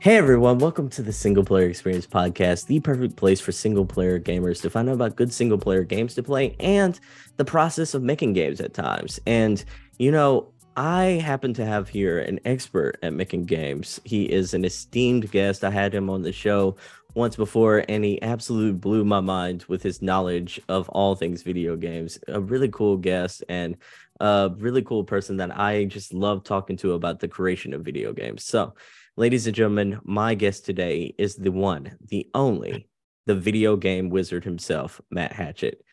Hey everyone, welcome to the Single Player Experience Podcast, the perfect place for single player gamers to find out about good single player games to play and the process of making games at times. And, you know, I happen to have here an expert at making games. He is an esteemed guest. I had him on the show once before, and he absolutely blew my mind with his knowledge of all things video games. A really cool guest and a really cool person that I just love talking to about the creation of video games. So, Ladies and gentlemen, my guest today is the one, the only, the video game wizard himself, Matt Hackett.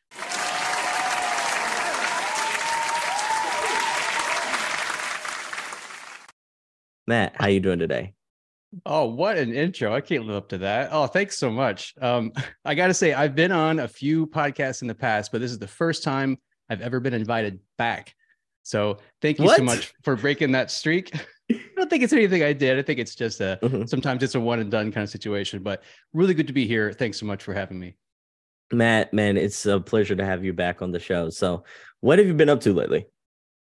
Matt, how are you doing today? Oh, what an intro. I can't live up to that. Oh, thanks so much. Um, I got to say, I've been on a few podcasts in the past, but this is the first time I've ever been invited back. So thank you what? so much for breaking that streak. I don't think it's anything I did. I think it's just a mm-hmm. sometimes it's a one and done kind of situation. But really good to be here. Thanks so much for having me. Matt, man, it's a pleasure to have you back on the show. So, what have you been up to lately?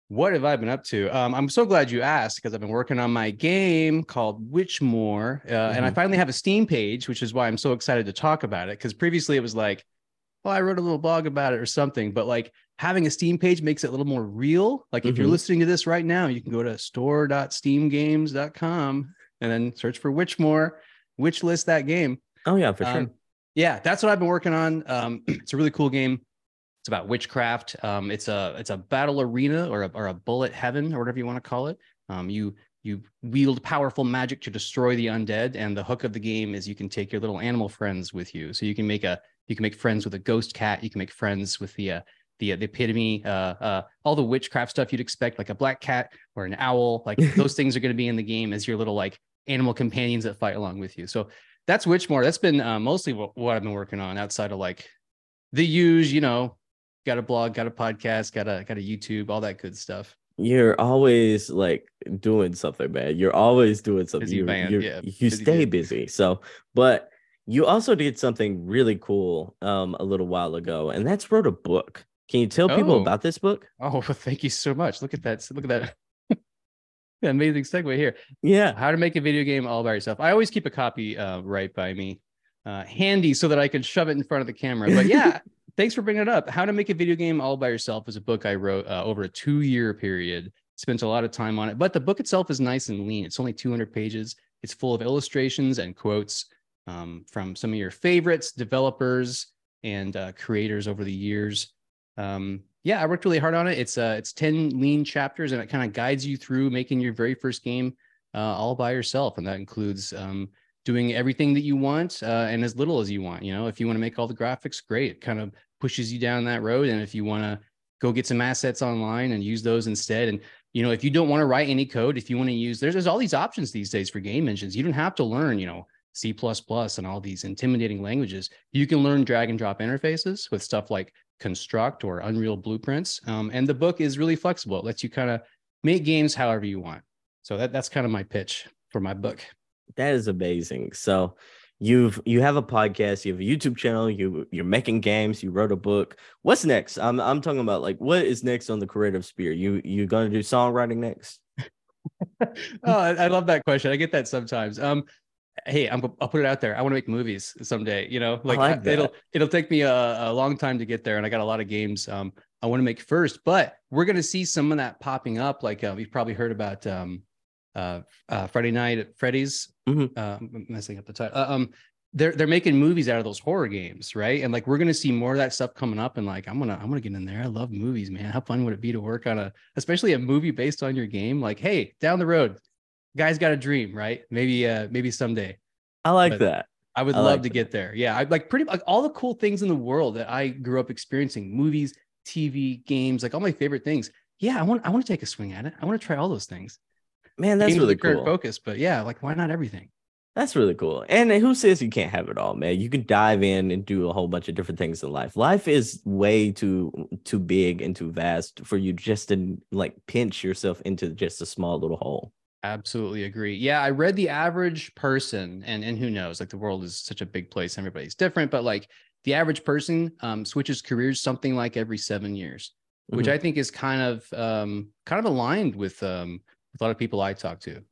What have I been up to? Um, I'm so glad you asked because I've been working on my game called Witchmore, uh, mm-hmm. and I mm-hmm. finally have a Steam page, which is why I'm so excited to talk about it. Because previously it was like, well, I wrote a little blog about it or something, but like having a Steam page makes it a little more real. Like mm-hmm. if you're mm-hmm. listening to this right now, you can go to store.steamgames.com and then search for Witchmore, which list that game. Oh yeah, for um, sure. Yeah, that's what I've been working on. Um, it's a really cool game. It's about witchcraft. Um, it's a it's a battle arena or a, or a bullet heaven or whatever you want to call it. Um, you you wield powerful magic to destroy the undead, and the hook of the game is you can take your little animal friends with you. So you can make a you can make friends with a ghost cat. You can make friends with the uh, the the epitome, uh, uh, all the witchcraft stuff you'd expect, like a black cat or an owl. Like those things are going to be in the game as your little like animal companions that fight along with you. So that's Witchmore. That's been uh, mostly what, what I've been working on outside of like the use. You know, got a blog, got a podcast, got a got a YouTube, all that good stuff. You're always like doing something, man. You're always doing something. Busy you. Yeah, you busy stay busy. So, but you also did something really cool um a little while ago, and that's wrote a book. Can you tell people oh. about this book? Oh, thank you so much. Look at that. Look at that. Amazing segue here. Yeah. How to make a video game all by yourself. I always keep a copy uh, right by me, uh, handy so that I can shove it in front of the camera. But yeah, thanks for bringing it up. How to make a video game all by yourself is a book I wrote uh, over a two year period. Spent a lot of time on it, but the book itself is nice and lean. It's only 200 pages. It's full of illustrations and quotes um, from some of your favorites, developers, and uh, creators over the years um, yeah, I worked really hard on it. It's uh, it's ten lean chapters, and it kind of guides you through making your very first game uh, all by yourself, and that includes um, doing everything that you want uh, and as little as you want. You know, if you want to make all the graphics, great. It kind of pushes you down that road, and if you want to go get some assets online and use those instead, and you know, if you don't want to write any code, if you want to use, there's there's all these options these days for game engines. You don't have to learn, you know. C++ and all these intimidating languages. You can learn drag and drop interfaces with stuff like construct or unreal blueprints um, and the book is really flexible. It lets you kind of make games however you want. So that, that's kind of my pitch for my book. That is amazing. So you've you have a podcast you have a youtube channel you you're making games you wrote a book. What's next? I'm, I'm talking about like what is next on the creative sphere? You you gonna do songwriting next? Oh I, I love that question. I get that sometimes. Um hey i'm i'll put it out there. I want to make movies someday you know? Like, like it'll it'll take me a, a, long time to get there and i got a lot of games um i want to make first but we're going to see some of that popping up like uh, we've probably heard about um uh, uh friday night at freddy's. Mm-hmm. uh, I'm messing up the title. Uh, um they're they're making movies out of those horror games right? And like we're going to see more of that stuff coming up and like i'm gonna i'm gonna get in there. I love movies man. How fun would it be to work on a especially a movie based on your game? Like hey down the road guy's got a dream, right? Maybe uh maybe someday. I like but that. I would I love like to that. get there. Yeah, I like pretty like all the cool things in the world that I grew up experiencing, movies, TV, games, like all my favorite things. Yeah, I want I want to take a swing at it. I want to try all those things. Man, that's Games really cool. Focus, but yeah, like why not everything? That's really cool. And who says you can't have it all, man? You can dive in and do a whole bunch of different things in life. Life is way too too big and too vast for you just to like pinch yourself into just a small little hole. Absolutely agree. Yeah, I read the average person, and and who knows, like the world is such a big place, everybody's different, but like the average person um, switches careers something like every seven years, mm-hmm. which I think is kind of um, kind of aligned with um, with a lot of people I talk to.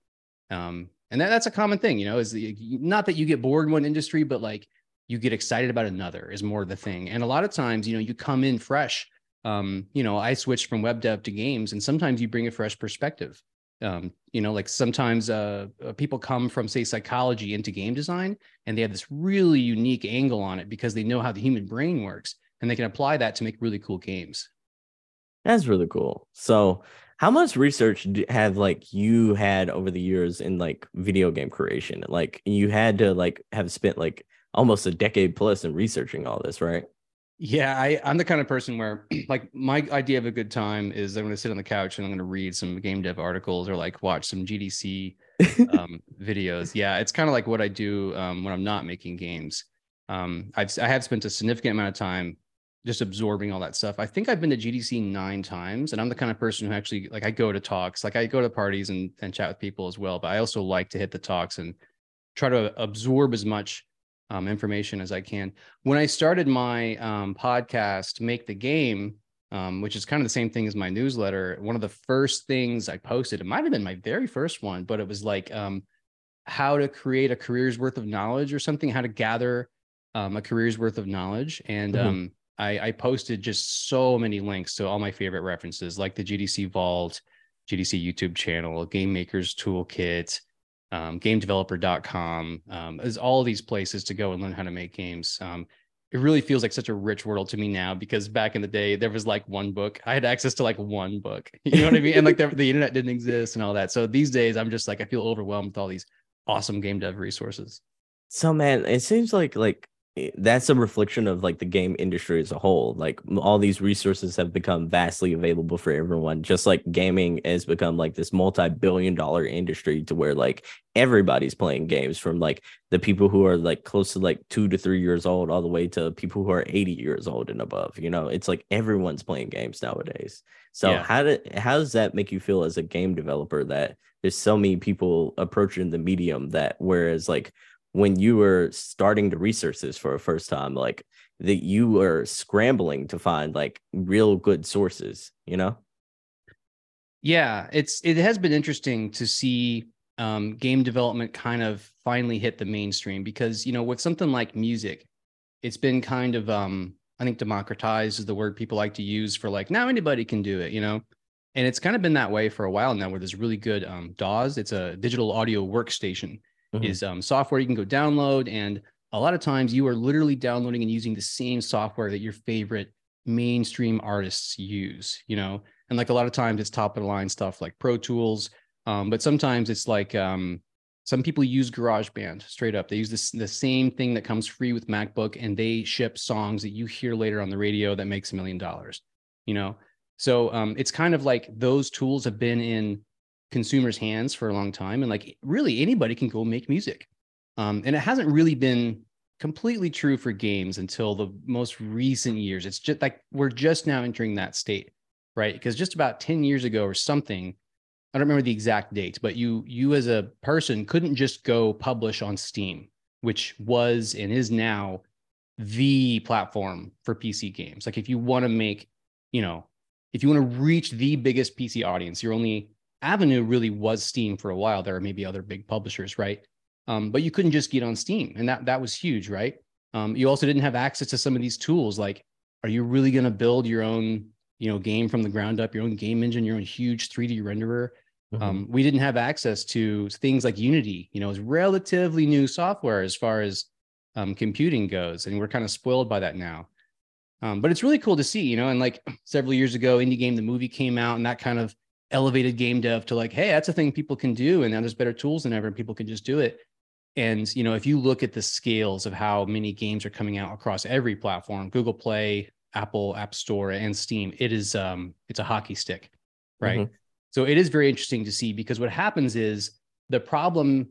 Um, and that, that's a common thing you know is the, not that you get bored in one industry but like you get excited about another is more the thing and a lot of times you know you come in fresh um, you know i switched from web dev to games and sometimes you bring a fresh perspective um, you know like sometimes uh, uh, people come from say psychology into game design and they have this really unique angle on it because they know how the human brain works and they can apply that to make really cool games. That's really cool. So how much research have like you had over the years in like video game creation? Like you had to like have spent like almost a decade plus in researching all this right yeah I, i'm the kind of person where like my idea of a good time is i'm going to sit on the couch and i'm going to read some game dev articles or like watch some gdc um, videos yeah it's kind of like what i do um, when i'm not making games um, I've, i have spent a significant amount of time just absorbing all that stuff. I think I've been to GDC nine times, and I'm the kind of person who actually like I go to talks, like I go to parties and and chat with people as well. But I also like to hit the talks and try to absorb as much um, information as I can. When I started my um, podcast, Make the Game, um, which is kind of the same thing as my newsletter, one of the first things I posted, it might have been my very first one, but it was like um, how to create a career's worth of knowledge or something, how to gather um, a career's worth of knowledge, and mm-hmm um, I, I posted just so many links to all my favorite references, like the GDC Vault, GDC YouTube channel, Game Makers Toolkit, um, GameDeveloper.com, um, as all these places to go and learn how to make games. Um, it really feels like such a rich world to me now because back in the day there was like one book. I had access to like one book. You know what I mean? And like the, the internet didn't exist and all that. So these days I'm just like I feel overwhelmed with all these awesome game dev resources. So man, it seems like like Eh, that's a reflection of like the game industry as a whole. Like all these resources have become vastly available for everyone just like gaming has become like this multi-billion dollar industry to where like everybody's playing games from like the people who are like close to like two to three years old all the way to people who are 80 years old and above you know? It's like everyone's playing games nowadays. So yeah. how did how does that make you feel as a game developer that there's so many people approaching the medium that whereas like when you were starting to research this for a first time like that you were scrambling to find like real good sources you know? Yeah it's it has been interesting to see um, game development kind of finally hit the mainstream because you know with something like music it's been kind of um i think democratized is the word people like to use for like now anybody can do it you know? And it's kind of been that way for a while now where there's really good um, daws it's a digital audio workstation mm-hmm. is um, software you can go download. And a lot of times you are literally downloading and using the same software that your favorite mainstream artists use, you know? And like a lot of times it's top of the line stuff like Pro Tools. Um, but sometimes it's like um, some people use GarageBand straight up. They use this, the same thing that comes free with MacBook and they ship songs that you hear later on the radio that makes a million dollars, you know? So um, it's kind of like those tools have been in consumers' hands for a long time, and like really anybody can go make music. Um, and it hasn't really been completely true for games until the most recent years. It's just like we're just now entering that state, right? Because just about 10 years ago or something, I don't remember the exact date, but you you as a person couldn't just go publish on Steam, which was and is now the platform for PC games. Like if you want to make, you know, if you want to reach the biggest PC audience, you're only avenue really was Steam for a while. There are maybe other big publishers, right? Um, but you couldn't just get on Steam, and that that was huge, right? Um, you also didn't have access to some of these tools. Like, are you really going to build your own, you know, game from the ground up, your own game engine, your own huge 3D renderer? Mm-hmm. Um, we didn't have access to things like Unity. You know, it's relatively new software as far as um, computing goes, and we're kind of spoiled by that now. Um, but it's really cool to see, you know, and like several years ago, Indie Game the movie came out, and that kind of elevated game dev to like, hey, that's a thing people can do, and now there's better tools than ever, and people can just do it. And you know, if you look at the scales of how many games are coming out across every platform, Google Play, Apple App Store, and Steam, it is um, it's a hockey stick, right? Mm-hmm. So it is very interesting to see because what happens is the problem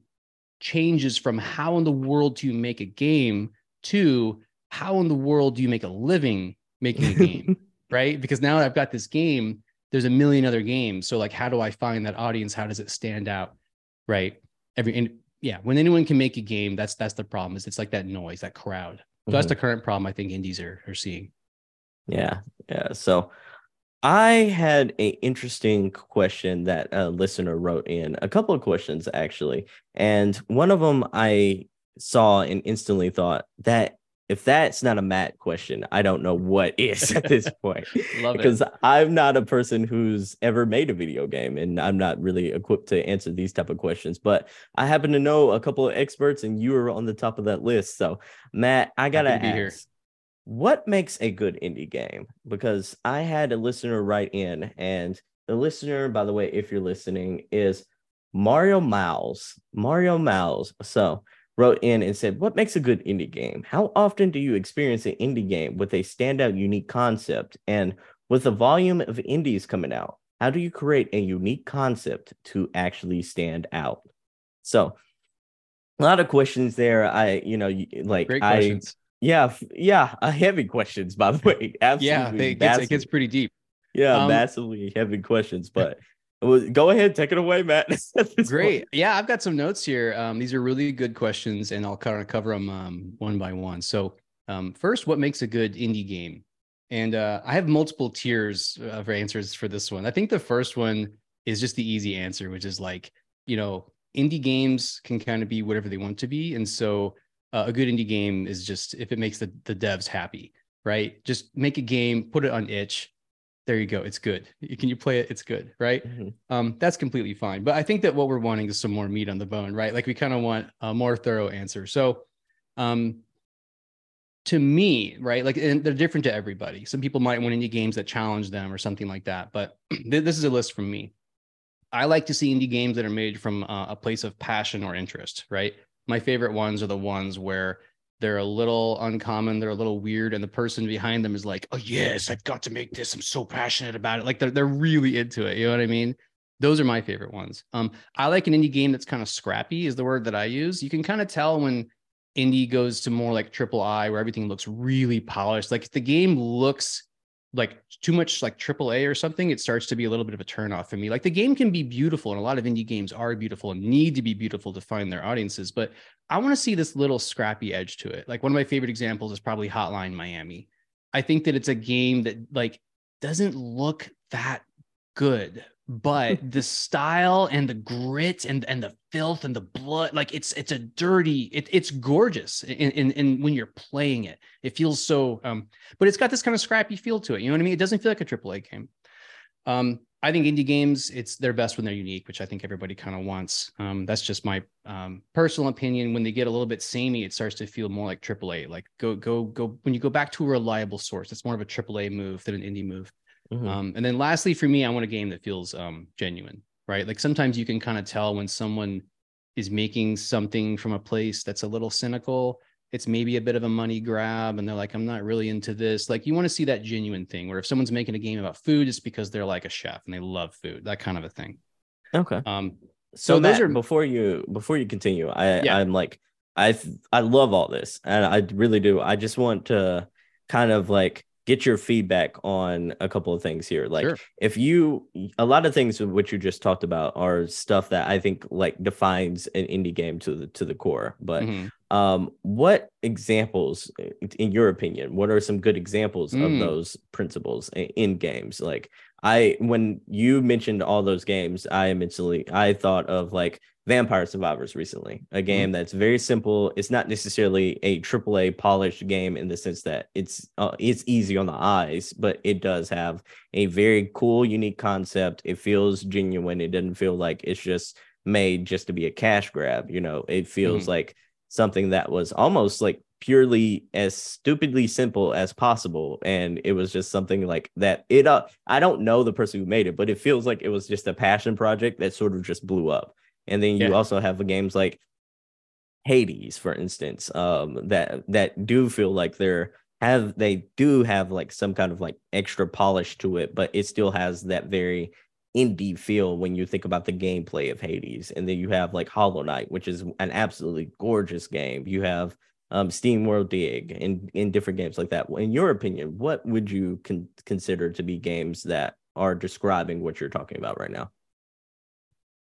changes from how in the world do you make a game to how in the world do you make a living making a game, right? Because now I've got this game there's a million other games. So like, how do I find that audience? How does it stand out? Right. Every, and yeah, when anyone can make a game, that's, that's the problem is it's like that noise, that crowd. So mm-hmm. that's the current problem I think indies are, are seeing. Yeah. Yeah. So I had an interesting question that a listener wrote in, a couple of questions actually. And one of them I saw and instantly thought that if that's not a Matt question, I don't know what is at this point. Love because. I'm not a person who's ever made a video game and I'm not really equipped to answer these type of questions. But I happen to know a couple of experts and you were on the top of that list. So Matt, I gotta to ask. What makes a good indie game? Because I had a listener write in, and the listener, by the way, if you're listening, is Mario Miles. Mario Miles. So wrote in and said, What makes a good indie game? How often do you experience an indie game with a standout, unique concept? And with the volume of indies coming out, how do you create a unique concept to actually stand out? So, a lot of questions there. I, you know, like Great I, questions. yeah, yeah, uh, heavy questions, by the way. Absolutely, yeah, they, it, gets, it gets pretty deep. yeah, um, massively heavy questions. But go ahead, take it away, Matt. at this point. Great. Yeah, I've got some notes here. Um, these are really good questions, and I'll kind of cover them um, one by one. So, um, first, what makes a good indie game? And uh, I have multiple tiers of answers for this one. I think the first one is just the easy answer, which is like, you know, indie games can kind of be whatever they want to be, and so uh, a good indie game is just if it makes the the devs happy, right? Just make a game, put it on itch. There you go. It's good. Can you play it? It's good, right? Mhm. um, that's completely fine. But I think that what we're wanting is some more meat on the bone, right? Like we kind of want a more thorough answer. So, um, to me, right, like and they're different to everybody. Some people might want indie games that challenge them or something like that. But th- this is a list from me. I like to see indie games that are made from uh, a place of passion or interest, right? My favorite ones are the ones where they're a little uncommon, they're a little weird, and the person behind them is like, "Oh yes, I've got to make this. I'm so passionate about it." Like they're they're really into it. You know what I mean? Those are my favorite ones. Um, I like an indie game that's kind of scrappy, is the word that I use. You can kind of tell when indie goes to more like triple I, where everything looks really polished. Like the game looks like too much like triple A or something, it starts to be a little bit of a turnoff for me. Like the game can be beautiful, and a lot of indie games are beautiful and need to be beautiful to find their audiences. But I want to see this little scrappy edge to it. Like one of my favorite examples is probably Hotline Miami. I think that it's a game that like doesn't look that good, but the style and the grit and and the filth and the blood, like it's it's a dirty, it, it's gorgeous. In, in in when you're playing it, it feels so. Um, but it's got this kind of scrappy feel to it. You know what I mean? It doesn't feel like a AAA game. Um, I think indie games, it's their best when they're unique, which I think everybody kind of wants. Um, that's just my um, personal opinion. When they get a little bit samey, it starts to feel more like AAA. Like go, go, go. When you go back to a reliable source, it's more of a AAA move than an indie move. Mhm. Um, and then lastly, for me, I want a game that feels um, genuine, right? Like sometimes you can kind of tell when someone is making something from a place that's a little cynical. It's maybe a bit of a money grab, and they're like, "I'm not really into this." Like you want to see that genuine thing, where if someone's making a game about food, it's because they're like a chef and they love food, that kind of a thing. Okay. Um, So, So those Matt, are- before you before you continue, I Yeah. I'm like I I love all this, and I really do. I just want to kind of like get your feedback on a couple of things here. Like Sure. if you a lot of things which you just talked about are stuff that I think like defines an indie game to the to the core. But mhm. um, what examples, in your opinion, what are some good examples of Mm. those principles i- in games? Like I, when you mentioned all those games, I instantly I thought of like Vampire Survivors recently, a game that's very simple. It's not necessarily a AAA polished game in the sense that it's uh, it's easy on the eyes, but it does have a very cool, unique concept. It feels genuine. It doesn't feel like it's just made just to be a cash grab. You know, it feels Mhm. like something that was almost like purely as stupidly simple as possible and it was just something like that it uh, i don't know the person who made it but it feels like it was just a passion project that sort of just blew up and then you Yeah. also have the games like hades for instance um that that do feel like they're have they do have like some kind of like extra polish to it but it still has that very indie feel when you think about the gameplay of Hades. And then you have like Hollow Knight, which is an absolutely gorgeous game. You have um, Steam World Dig and in different games like that. In your opinion, what would you con- consider to be games that are describing what you're talking about right now?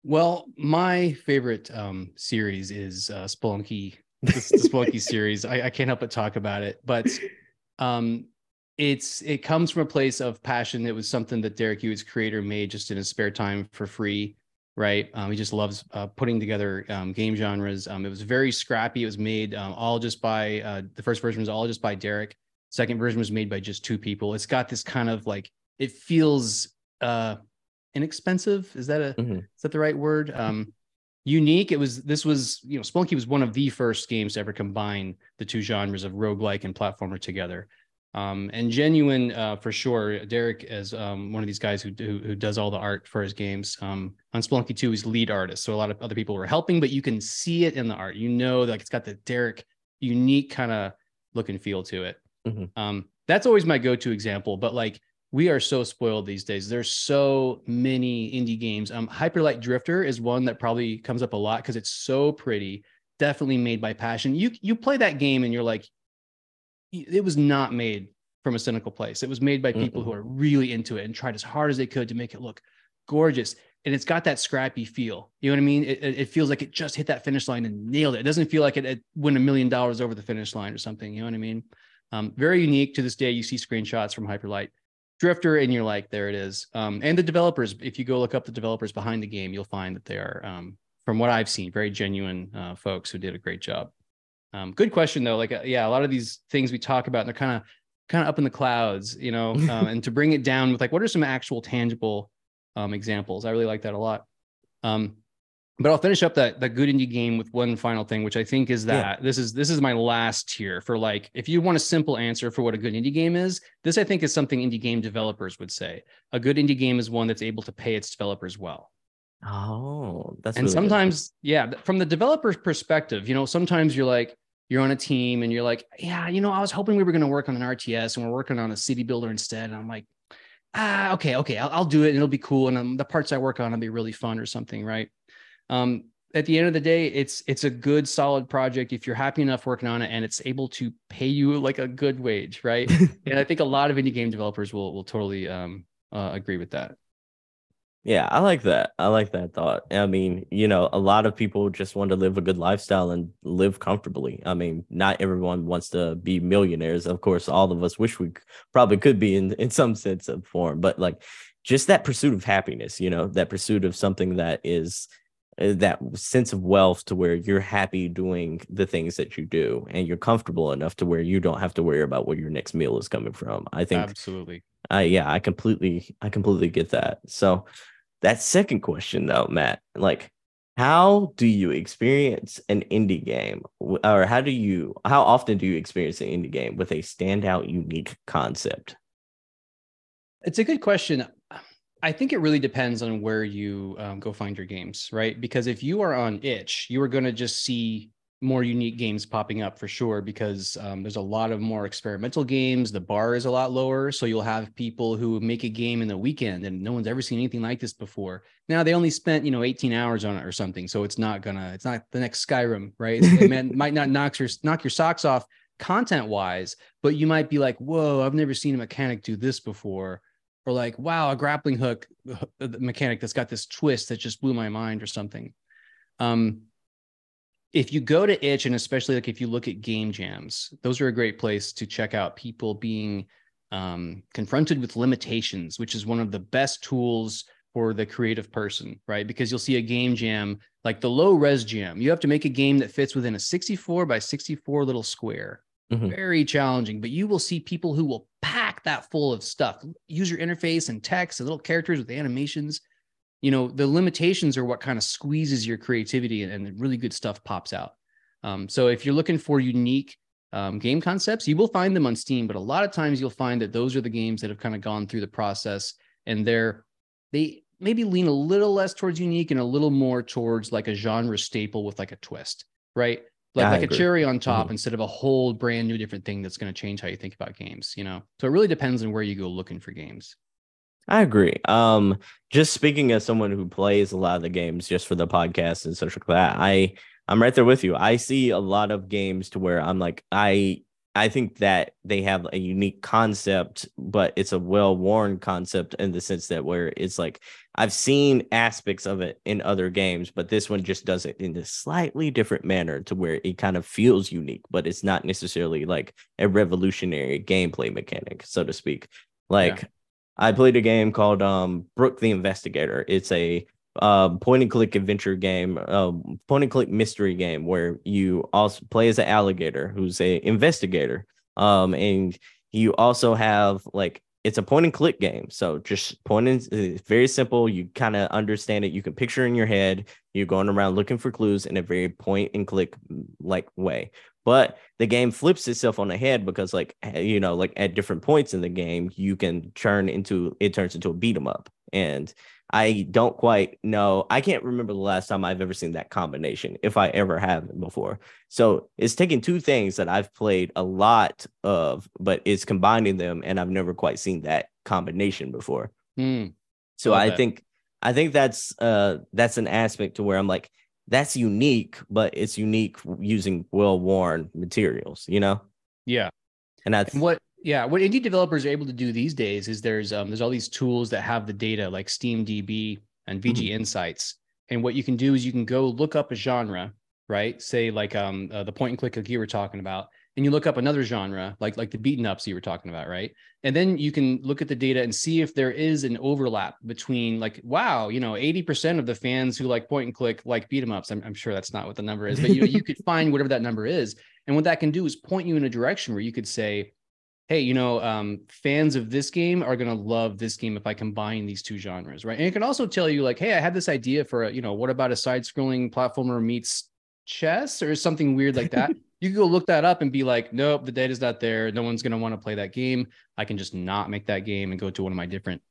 Well, my favorite um, series is uh, Spelunky, the, the Spelunky series. I, I can't help but talk about it, but um, it's it comes from a place of passion. It was something that Derek Yu its creator made just in his spare time for free, right? Um, he just loves uh, putting together um, game genres. Um, it was very scrappy. It was made um, all just by uh, the first version was all just by Derek. Second version was made by just two people. It's got this kind of like it feels uh, inexpensive. Is that a Mhm. is that the right word? Um, unique. It was this was you know Spelunky was one of the first games to ever combine the two genres of roguelike and platformer together. Um, and genuine uh, for sure. Derek is um, one of these guys who, who who does all the art for his games. Um, on Spelunky 2, he's lead artist, so a lot of other people were helping, but you can see it in the art. You know, like it's got the Derek unique kind of look and feel to it. Mhm. Um, that's always my go-to example. But like we are so spoiled these days. There's so many indie games. Um, Hyperlight Drifter is one that probably comes up a lot because it's so pretty. Definitely made by passion. You you play that game and you're like, it was not made from a cynical place. It was made by people who are really into it and tried as hard as they could to make it look gorgeous. And it's got that scrappy feel. You know what I mean? It, it it feels like it just hit that finish line and nailed it. It doesn't feel like it, it went a million dollars over the finish line or something. You know what I mean? Um, very unique to this day. You see screenshots from Hyperlight Drifter, and you're like, there it is. Um, and the developers, if you go look up the developers behind the game, you'll find that they are, um, from what I've seen, very genuine uh, folks who did a great job. Um, good question though. Like, uh, yeah, a lot of these things we talk about, they're kind of kind of up in the clouds, you know. Um, and to bring it down with like, what are some actual tangible um, examples? I really like that a lot. Um, but I'll finish up that that good indie game with one final thing, which I think is that this is this is my last tier for like if you want a simple answer for what a good indie game is, this I think is something indie game developers would say. A good indie game is one that's able to pay its developers well Oh, that's and really good. sometimes yeah from the developer's perspective you know sometimes you're like you're on a team and you're like yeah you know i was hoping we were going to work on an rts and we're working on a city builder instead. And i'm like ah okay okay i'll, I'll do it and it'll be cool and um, the parts i work on will be really fun or something right? Um at the end of the day it's it's a good solid project if you're happy enough working on it and it's able to pay you like a good wage right? And i think a lot of indie game developers will will totally um uh, agree with that Yeah, I like that. I like that thought. I mean, you know, a lot of people just want to live a good lifestyle and live comfortably. I mean, not everyone wants to be millionaires. Of course, all of us wish we probably could be in in some sense of form, but like just that pursuit of happiness, you know, that pursuit of something that is uh, that sense of wealth to where you're happy doing the things that you do and you're comfortable enough to where you don't have to worry about where your next meal is coming from. I think absolutely uh, yeah, I completely, I completely get that. So that second question though, Matt, like, how do you experience an indie game, or how do you, how often do you experience an indie game with a standout, unique concept? It's a good question. I think it really depends on where you um, go find your games, right? Because if you are on itch, you are going to just see more unique games popping up for sure because um, there's a lot of more experimental games. The bar is a lot lower. So you'll have people who make a game in the weekend and no one's ever seen anything like this before. Now they only spent, you know, 18 hours on it or something. So it's not gonna, it's not the next Skyrim, right? It man- might not knock your, knock your socks off content wise, but you might be like, whoa, I've never seen a mechanic do this before. Or like, wow, a grappling hook mechanic that's got this twist that just blew my mind or something. Um, if you go to itch and especially like if you look at game jams those are a great place to check out people being um, confronted with limitations which is one of the best tools for the creative person right? Because you'll see a game jam like the low res jam. You have to make a game that fits within a 64 by 64 little square. Mhm. very challenging but you will see people who will pack that full of stuff. User interface and text and little characters with animations you know the limitations are what kind of squeezes your creativity and, and really good stuff pops out. Um, so if you're looking for unique um, game concepts you will find them on steam but a lot of times you'll find that those are the games that have kind of gone through the process and they're they maybe lean a little less towards unique and a little more towards like a genre staple with like a twist right? Like, like a cherry on top Mhm. instead of a whole brand new different thing that's going to change how you think about games you know? So it really depends on where you go looking for games I agree. Um, just speaking as someone who plays a lot of the games just for the podcast and social that, I I'm right there with you. I see a lot of games to where I'm like, I I think that they have a unique concept, but it's a well-worn concept in the sense that where it's like I've seen aspects of it in other games, but this one just does it in a slightly different manner to where it kind of feels unique, but it's not necessarily like a revolutionary gameplay mechanic, so to speak. Like yeah. I played a game called um Brok the Investigator. It's a uh, point and click adventure game, uh, point and click mystery game where you also play as an alligator who's a investigator. Um, and you also have like it's a point and click game. So just point and it's very simple. You kind of understand it. You can picture in your head. You're going around looking for clues in a very point and click like way. But the game flips itself on the head because, like, you know, like at different points in the game, you can turn into it turns into a beat 'em up. And I don't quite know. I can't remember the last time I've ever seen that combination, if I ever have before. So it's taking two things that I've played a lot of, but it's combining them, and I've never quite seen that combination before. Mm, so I think I think that's uh that's an aspect to where I'm like, that's unique, but it's unique using well-worn materials, you know? Yeah. And that's and what yeah, what indie developers are able to do these days is there's um there's all these tools that have the data like SteamDB and VG mm-hmm. Insights. And what you can do is you can go look up a genre, right? Say like um uh, the point and click like you were talking about, and you look up another genre like like the beat 'em ups you were talking about, right? And then you can look at the data and see if there is an overlap between like wow, you know, 80% of the fans who like point and click like beat 'em ups. I'm, I'm sure that's not what the number is, but you you could find whatever that number is. And what that can do is point you in a direction where you could say, hey, you know, um, fans of this game are going to love this game if I combine these two genres, right? And it can also tell you, like, hey, I had this idea for a, you know, what about a side scrolling platformer meets chess or something weird like that? you can go look that up and be like, nope, the data's not there. No one's going to want to play that game. I can just not make that game and go to one of my different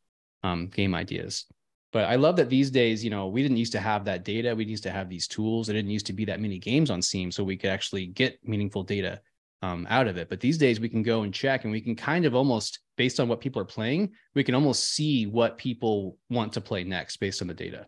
um, game ideas. But I love that these days, you know, we didn't used to have that data. We used to have these tools. It didn't used to be that many games on Steam, so we could actually get meaningful data um, out of it. But these days we can go and check and we can kind of almost based on what people are playing, we can almost see what people want to play next based on the data.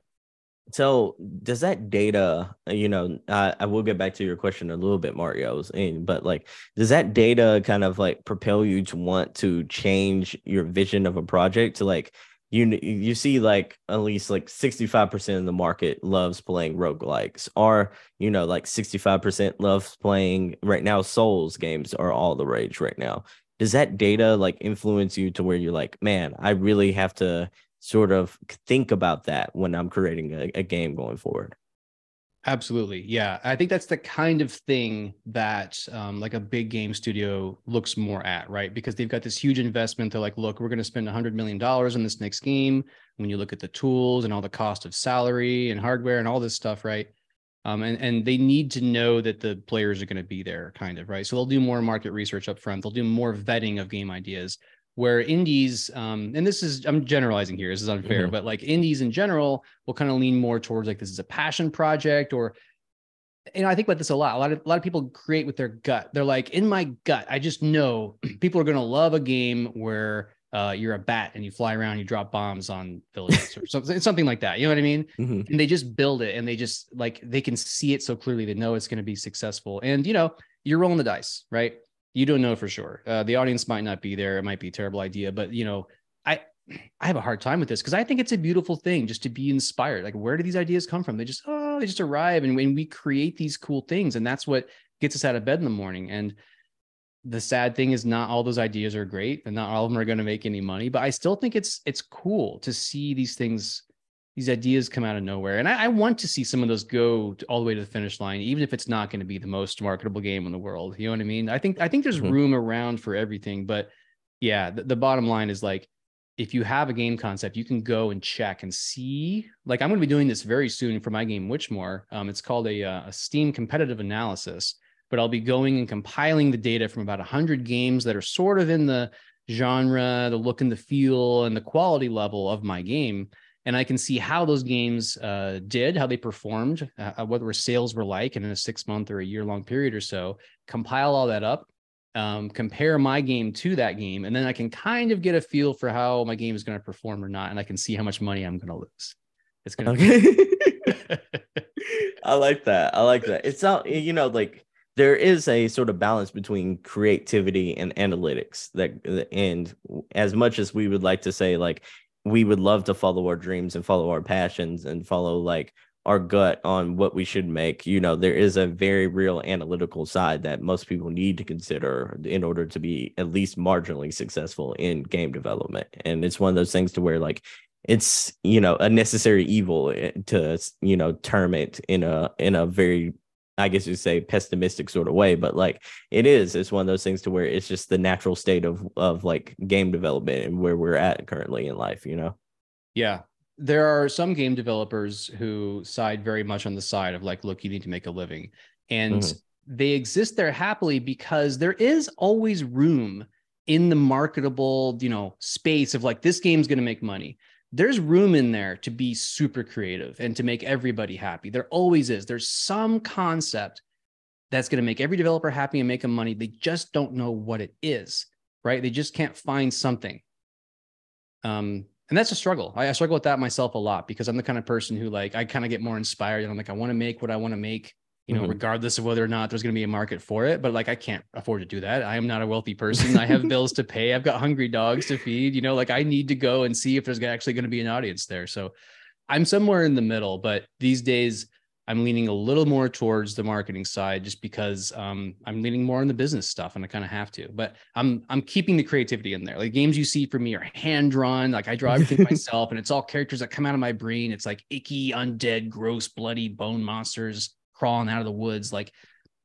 So does that data, you know, uh, I will get back to your question a little bit, Mario's, and, but like, does that data kind of like propel you to want to change your vision of a project to like, you you see like at least like 65% of the market loves playing roguelikes or you know like 65% loves playing right now souls games are all the rage right now. Does that data like influence you to where you're like man i really have to sort of think about that when i'm creating a, a game going forward Absolutely. Yeah. I think that's the kind of thing that um, like a big game studio looks more at, right? Because they've got this huge investment. They're like, look, we're going to spend $100 million on this next game. When you look at the tools and all the cost of salary and hardware and all this stuff, right? Um, and, and they need to know that the players are going to be there, kind of, right? So they'll do more market research up front. They'll do more vetting of game ideas where indies um, and this is i'm generalizing here this is unfair mm-hmm. but like indies in general will kind of lean more towards like this is a passion project or you know i think about this a lot. A lot of a lot of people create with their gut. They're like in my gut i just know people are going to love a game where uh, you're a bat and you fly around you drop bombs on villages or something something like that. You know what i mean? Mm-hmm. and they just build it and they just like they can see it so clearly. They know it's going to be successful. And you know you're rolling the dice right you don't know for sure. Uh, the audience might not be there. It might be a terrible idea, but you know, I I have a hard time with this because I think it's a beautiful thing just to be inspired. Like, where do these ideas come from? They just oh, they just arrive, and when we create these cool things, and that's what gets us out of bed in the morning. And the sad thing is, not all those ideas are great, and not all of them are going to make any money. But I still think it's it's cool to see these things these ideas come out of nowhere. And I, I, want to see some of those go to, all the way to the finish line, even if it's not going to be the most marketable game in the world. You know what I mean? I think I think there's mm-hmm. room around for everything. But yeah, the, the, bottom line is like if you have a game concept, you can go and check and see. Like I'm going to be doing this very soon for my game Witchmore. Um, it's called a, uh, a Steam competitive analysis. But I'll be going and compiling the data from about 100 games that are sort of in the genre, the look and the feel, and the quality level of my game and I can see how those games uh, did, how they performed, uh, uh what their sales were like in a six month or a year long period or so. Compile all that up, um, compare my game to that game, and then I can kind of get a feel for how my game is going to perform or not, and I can see how much money I'm going to lose. It's going to. Okay. I like that. I like that. It's not you know like there is a sort of balance between creativity and analytics that and as much as we would like to say like we would love to follow our dreams and follow our passions and follow like our gut on what we should make. You know there is a very real analytical side that most people need to consider in order to be at least marginally successful in game development. And it's one of those things to where like it's you know a necessary evil eh, to you know term it in a in a very I guess you say pessimistic sort of way, but like it is, it's one of those things to where it's just the natural state of of like game development and where we're at currently in life, you know? Yeah. There are some game developers who side very much on the side of like, look, you need to make a living. And mm-hmm. they exist there happily because there is always room in the marketable, you know, space of like this game's going to make money there's room in there to be super creative and to make everybody happy. There always is. There's some concept that's going to make every developer happy and make them money. They just don't know what it is, right? They just can't find something. Um, and that's a struggle. I, I struggle with that myself a lot because I'm the kind of person who like I kind of get more inspired and I'm like I want to make what I want to make you know, mm-hmm. regardless of whether or not there's going to be a market for it. But like, I can't afford to do that. I am not a wealthy person. I have bills to pay. I've got hungry dogs to feed. You know, like I need to go and see if there's actually going to be an audience there. So I'm somewhere in the middle. But these days, I'm leaning a little more towards the marketing side, just because um, I'm leaning more on the business stuff, and I kind of have to. But I'm I'm keeping the creativity in there. Like games you see for me are hand drawn. Like I draw everything myself, and it's all characters that come out of my brain. It's like icky, undead, gross, bloody bone monsters crawling out of the woods. Like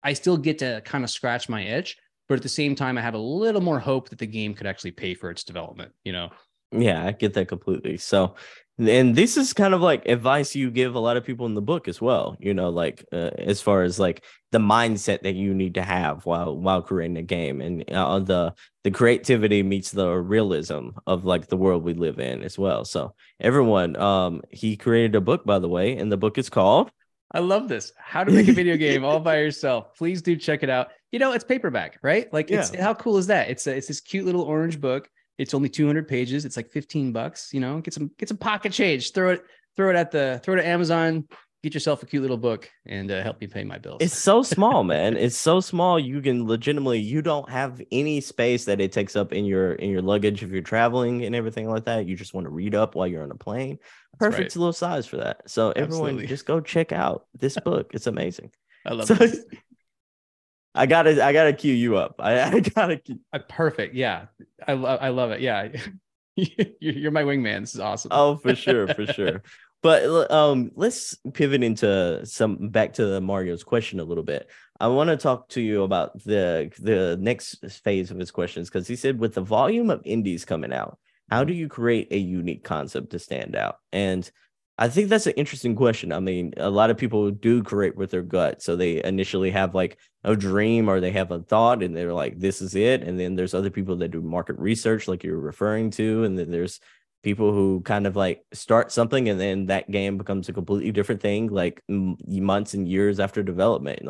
I still get to kind of scratch my itch, but at the same time, I have a little more hope that the game could actually pay for its development, you know? Yeah, I get that completely. So, and this is kind of like advice you give a lot of people in the book as well you know like uh, as far as like the mindset that you need to have while while creating a game and uh, the the creativity meets the realism of like the world we live in as well so everyone um he created a book by the way and the book is called I love this. How to make a video game all by yourself. Please do check it out. You know, it's paperback, right? Like, yeah. it's how cool is that? It's a, it's this cute little orange book. It's only 200 pages. It's like 15 bucks. You know, get some get some pocket change. Throw it throw it at the throw it at Amazon get yourself a cute little book and uh, help me pay my bills. It's so small, man. It's so small. You can legitimately, you don't have any space that it takes up in your in your luggage if you're traveling and everything like that. You just want to read up while you're on a plane. Perfect right. little size for that. So everyone, Absolutely. just go check out this book. It's amazing. I love so, it. I gotta, I gotta cue you up. I, I gotta. Cue... Uh, perfect. Yeah, I love, I love it. Yeah, you're my wingman. This is awesome. Oh, for sure, for sure. But um, let's pivot into some back to Mario's question a little bit. I want to talk to you about the the next phase of his questions because he said with the volume of indies coming out, how do you create a unique concept to stand out? And I think that's an interesting question. I mean, a lot of people do create with their gut. So they initially have like a dream or they have a thought and they're like, this is it. And then there's other people that do market research, like you're referring to. And then there's people who kind of like start something and then that game becomes a completely different thing like months and years after development.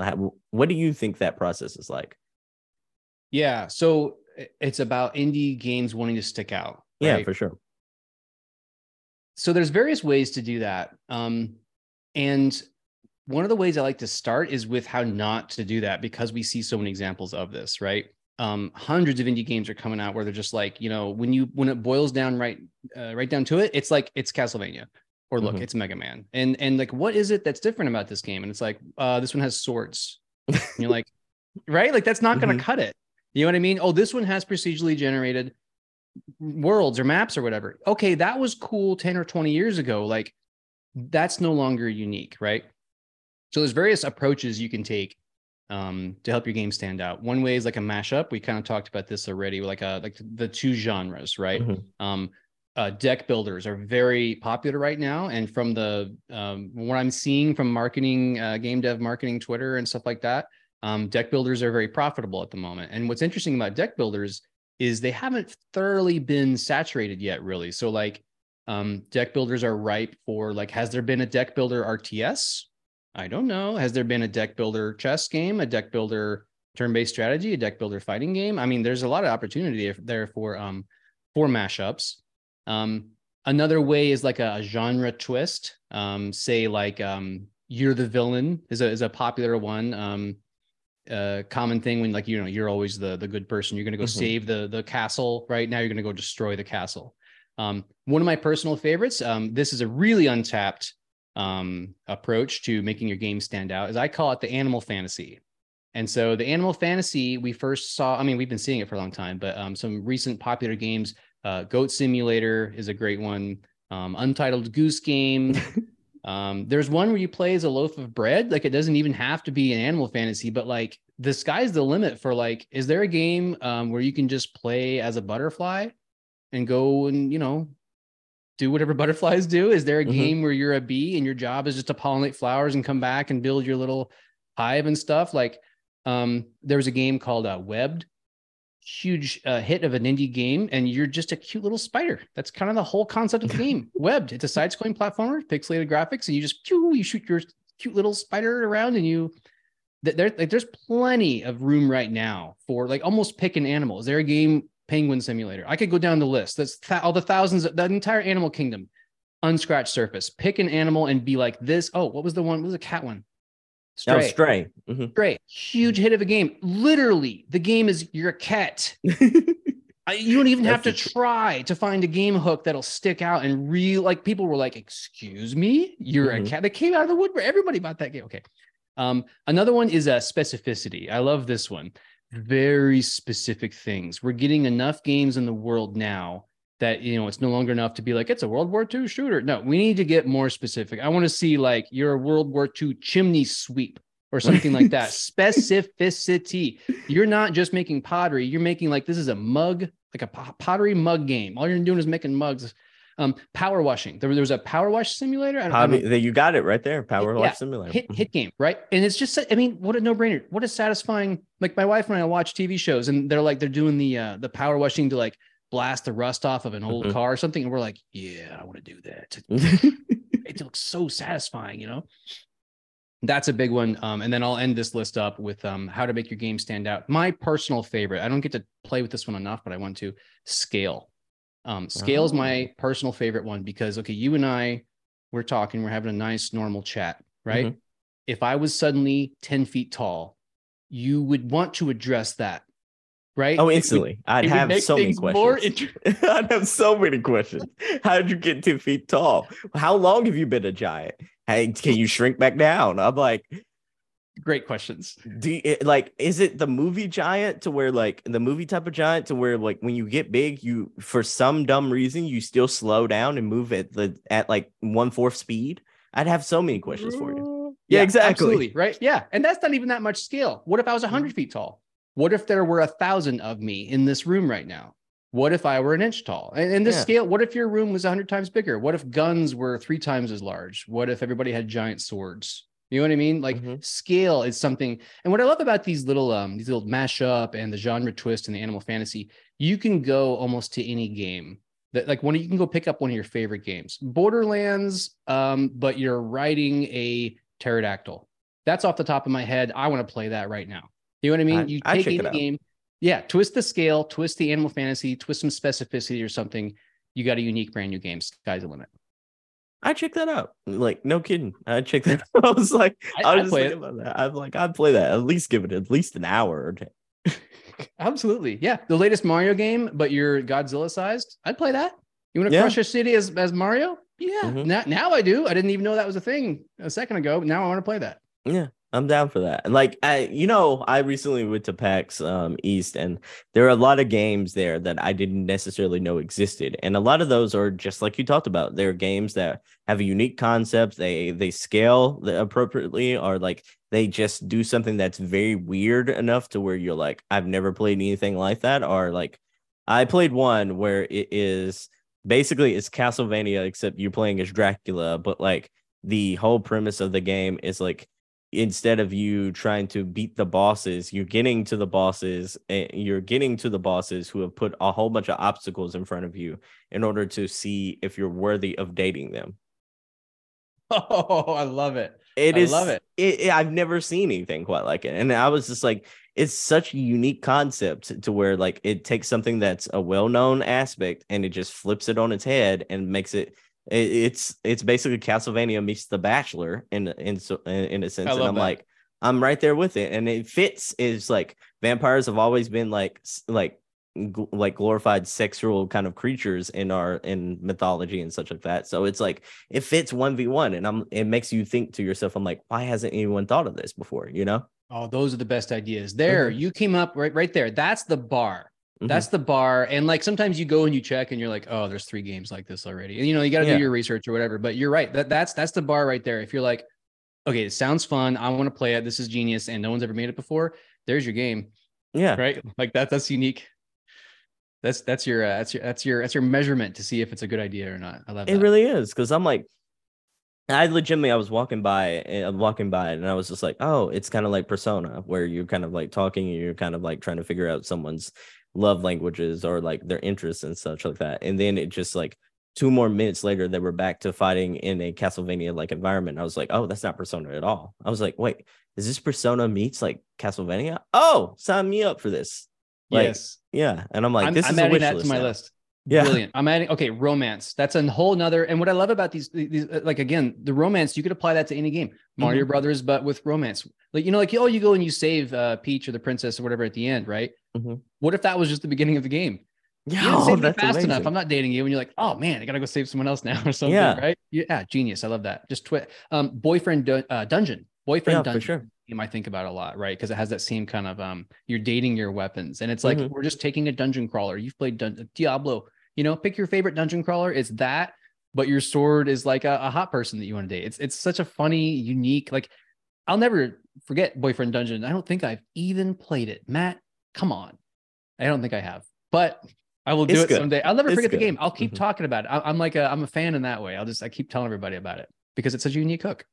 What do you think that process is like? Yeah so it's about indie games wanting to stick out right? yeah for sure. So there's various ways to do that um, and one of the ways i like to start is with how not to do that because we see so many examples of this right um, hundreds of indie games are coming out where they're just like, you know, when you when it boils down right uh, right down to it, it's like it's Castlevania or look, mm-hmm. it's Mega Man. And and like what is it that's different about this game? And it's like, uh, this one has swords. And you're like, right? Like that's not gonna mm-hmm. cut it. You know what I mean? Oh, this one has procedurally generated worlds or maps or whatever. Okay, that was cool 10 or 20 years ago. Like that's no longer unique, right? So there's various approaches you can take um, to help your game stand out. One way is like a mashup. We kind of talked about this already, like a like the two genres, right? Mm-hmm. Um, uh, deck builders are very popular right now, and from the um, what I'm seeing from marketing, uh, game dev marketing, Twitter, and stuff like that, um, deck builders are very profitable at the moment. And what's interesting about deck builders is they haven't thoroughly been saturated yet, really. So like um, deck builders are ripe for like, has there been a deck builder RTS? I don't know. Has there been a deck builder chess game, a deck builder turn-based strategy, a deck builder fighting game? I mean, there's a lot of opportunity there for um for mashups. Um, another way is like a, a genre twist. Um, say like um, you're the villain is a is a popular one. Um, uh, common thing when like you know you're always the the good person. You're gonna go Mhm. save the the castle. Right now, you're gonna go destroy the castle. Um, one of my personal favorites. Um, this is a really untapped um, approach to making your game stand out. Is I call it the animal fantasy. And so the animal fantasy we first saw. I mean, we've been seeing it for a long time, but um, some recent popular games. Uh, Goat Simulator is a great one. Um, Untitled Goose Game. Um, there's one where you play as a loaf of bread. Like it doesn't even have to be an animal fantasy, but like the sky's the limit for like, is there a game um, where you can just play as a butterfly and go and, you know, do whatever butterflies do? Is there a Mhm. game where you're a bee and your job is just to pollinate flowers and come back and build your little hive and stuff? Like, um, there was a game called uh, Webbed, huge uh, hit of an indie game, and you're just a cute little spider. That's kind of the whole concept of the game. Webbed, it's a side-scrolling platformer, pixelated graphics, and you just pew, you shoot your cute little spider around, and you. th- There, like, there's plenty of room right now for like almost pick an animal. Is there a game Penguin Simulator? I could go down the list. That's th- all the thousands, the entire animal kingdom, unscratched surface. Pick an animal and be like this. Oh, what was the one? What was the cat one? Oh, Stray. Mhm. Great. Huge hit of a game. Literally, the game is you're a cat. I, you don't even have to try to find a game hook that'll stick out and real like people were like, "Excuse me, you're Mhm. a cat." They came out of the woodwork. Everybody bought that game. Okay. Um, another one is a uh, specificity. I love this one. Very specific things. We're getting enough games in the world now that you know it's no longer enough to be like it's a World War II shooter. No, we need to get more specific. I want to see like you're a World War II chimney sweep or something like that. Specificity. You're not just making pottery. You're making like this is a mug, like a pottery mug game. All you're doing is making mugs. Um, power washing. There, there was a power wash simulator. I don't, I don't Hobby, you got it right there. Power Yeah, Wash Simulator. hit hit game, right? And it's just I mean, what a no-brainer. What a satisfying like my wife and I watch TV shows and they're like they're doing the uh the power washing to like blast the rust off of an old Mhm. car or something and we're like, yeah, I want to do that. It looks so satisfying, you know. That's a big one. Um, and then I'll end this list up with um, how to make your game stand out. My personal favorite. I don't get to play with this one enough, but I want to scale. Um, scale is my Oh. personal favorite one because okay, you and I, we're talking, we're having a nice normal chat, right? Mm-hmm. If I was suddenly 10 feet tall, you would want to address that, right? Oh, instantly. I'd would have so many questions. I'd have so many questions. How did you get two feet tall? How long have you been a giant? Hey, can you shrink back down? I'm like, Great questions. do you, like is it the movie giant to where like the movie type of giant to where like when you get big, you for some dumb reason you still slow down and move at the at like one fourth speed? I'd have so many questions for you. Yeah, exactly. Absolutely. Right. Yeah. And that's not even that much scale. What if I was 100 Mm-hmm. feet tall? What if there were a thousand of me in this room right now? What if I were an inch tall? And, and this Yeah. scale, what if your room was 100 times bigger? What if guns were three times as large? What if everybody had giant swords? You know what I mean? Like Mhm. scale is something. And what I love about these little, um, these little mashup and the genre twist and the animal fantasy, you can go almost to any game. That like one you can go pick up one of your favorite games. Borderlands um but you're riding a pterodactyl. That's off the top of my head. I want to play that right now. You know what i mean? I- you take any game yeah twist the scale twist the animal fantasy twist some specificity or something. You got a unique brand new game sky's the limit I check that out. Like, no kidding. I check that. I was like, I- I, was just play thinking about that. I'm like, I'd play that. At least give it at least an hour or two. absolutely yeah the latest mario game but you're godzilla sized i'd play that you want to Yeah. crush a city as, as mario yeah Mhm. now, now i do i didn't even know that was a thing a second ago but now i want to play that Yeah, I'm down for that. And like I you know, I recently went to PAX um East and there are a lot of games there that I didn't necessarily know existed. And a lot of those are just like you talked about. They're games that have a unique concept, they they scale appropriately or like they just do something that's very weird enough to where you're like I've never played anything like that or like I played one where it is basically it's Castlevania except you're playing as Dracula, but like the whole premise of the game is like instead of you trying to beat the bosses, you're getting to the bosses and you're getting to the bosses who have put a whole bunch of obstacles in front of you in order to see if you're worthy of dating them. oh i love it It I is. love it. it- I've never seen anything quite like it, and I was just like, it's such a unique concept to where like it takes something that's a well-known aspect and it just flips it on its head and makes it. It- It's it's basically Castlevania meets The Bachelor in in so in, in a sense, and I'm that. like, I'm right there with it, and it fits. Is like vampires have always been like like like glorified sexual kind of creatures in our in mythology and such like that. So it's like it fits one v one, and I'm it makes you think to yourself, I'm like, why hasn't anyone thought of this before? You know? Oh, those are the best ideas. There, mm-hmm. you came up right right there. That's the bar. Mm-hmm. That's the bar. And like sometimes you go and you check and you're like, oh, there's three games like this already. And you know, you got to yeah. do your research or whatever. But you're right. That that's that's the bar right there. If you're like, okay, it sounds fun. I want to play it. This is genius, and no one's ever made it before. There's your game. Yeah. Right. Like that. That's unique. That's that's your uh, that's your that's your that's your measurement to see if it's a good idea or not. I love it. That. Really is because I'm like, I legitimately I was walking by, uh, walking by, and I was just like, oh, it's kind of like Persona, where you're kind of like talking and you're kind of like trying to figure out someone's love languages or like their interests and such like that. And then it just like two more minutes later, they were back to fighting in a Castlevania like environment. I was like, oh, that's not Persona at all. I was like, wait, is this Persona meets like Castlevania? Oh, sign me up for this. Like, yes. Yeah. And I'm like, I'm, this I'm is adding that to my now. list. Yeah. Brilliant. I'm adding, okay, romance. That's a whole nother. And what I love about these, these uh, like, again, the romance, you could apply that to any game, Mario mm-hmm. Brothers, but with romance. Like, you know, like, oh, you go and you save uh, Peach or the princess or whatever at the end, right? Mm-hmm. What if that was just the beginning of the game? Yeah, oh, that's fast amazing. enough. I'm not dating you, and you're like, oh man, I gotta go save someone else now or something, yeah. right? Yeah, genius. I love that. Just twit. Um, boyfriend uh, dungeon, boyfriend yeah, dungeon. For sure game I think about a lot, right? Because it has that same kind of um, you're dating your weapons, and it's like mm-hmm. we're just taking a dungeon crawler. You've played Dun- Diablo, you know, pick your favorite dungeon crawler. It's that, but your sword is like a, a hot person that you want to date. It's it's such a funny, unique. Like I'll never forget Boyfriend Dungeon. I don't think I've even played it. Matt, come on, I don't think I have, but I will do it's it good. someday. I'll never it's forget good. the game. I'll keep mm-hmm. talking about it. I, I'm like a I'm a fan in that way. I'll just I keep telling everybody about it because it's such a unique hook.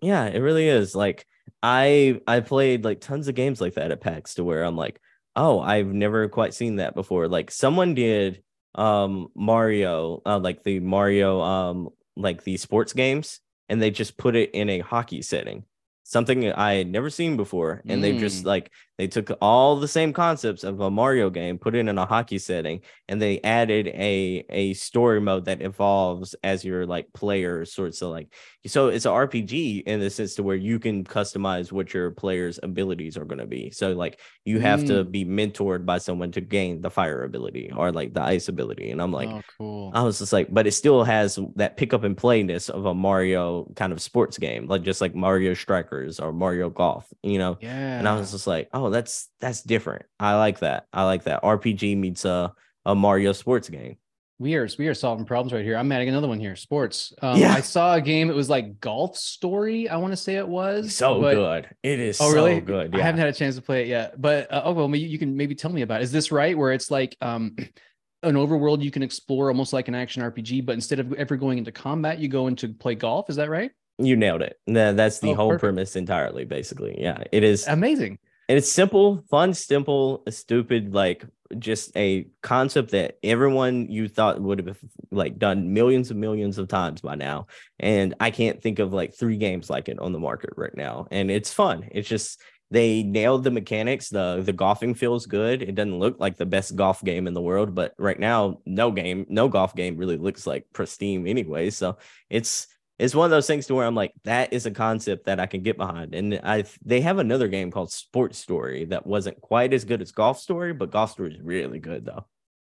Yeah, it really is. Like I I played like tons of games like that at PAX to where I'm like, oh, I've never quite seen that before. Like someone did um Mario, uh, like the Mario um like the sports games, and they just put it in a hockey setting something I had never seen before. And mm. they just like they took all the same concepts of a Mario game, put it in a hockey setting, and they added a a story mode that evolves as your like player sorts of like so it's an RPG in the sense to where you can customize what your player's abilities are going to be. So like you have mm. to be mentored by someone to gain the fire ability or like the ice ability. And I'm like, oh, cool. I was just like, but it still has that pick up and playness of a Mario kind of sports game, like just like Mario Strikers or Mario Golf, you know? Yeah. And I was just like, oh, that's that's different. I like that. I like that. RPG meets a a Mario sports game. We are we are solving problems right here. I'm adding another one here. Sports. Um, yeah. I saw a game. It was like Golf Story. I want to say it was so but... good. It is. Oh, so really? Good. Yeah. I haven't had a chance to play it yet. But uh, oh well, maybe you can maybe tell me about. It. Is this right? Where it's like um, an overworld you can explore almost like an action RPG, but instead of ever going into combat, you go into play golf. Is that right? You nailed it. That's the oh, whole perfect. premise entirely. Basically, yeah. It is amazing. And it's simple, fun, simple, stupid, like just a concept that everyone you thought would have like done millions and millions of times by now. And I can't think of like three games like it on the market right now. And it's fun. It's just they nailed the mechanics. The the golfing feels good. It doesn't look like the best golf game in the world, but right now, no game, no golf game really looks like pristine anyway. So it's it's one of those things to where I'm like, that is a concept that I can get behind. And I they have another game called Sports Story that wasn't quite as good as Golf Story, but Golf Story is really good though.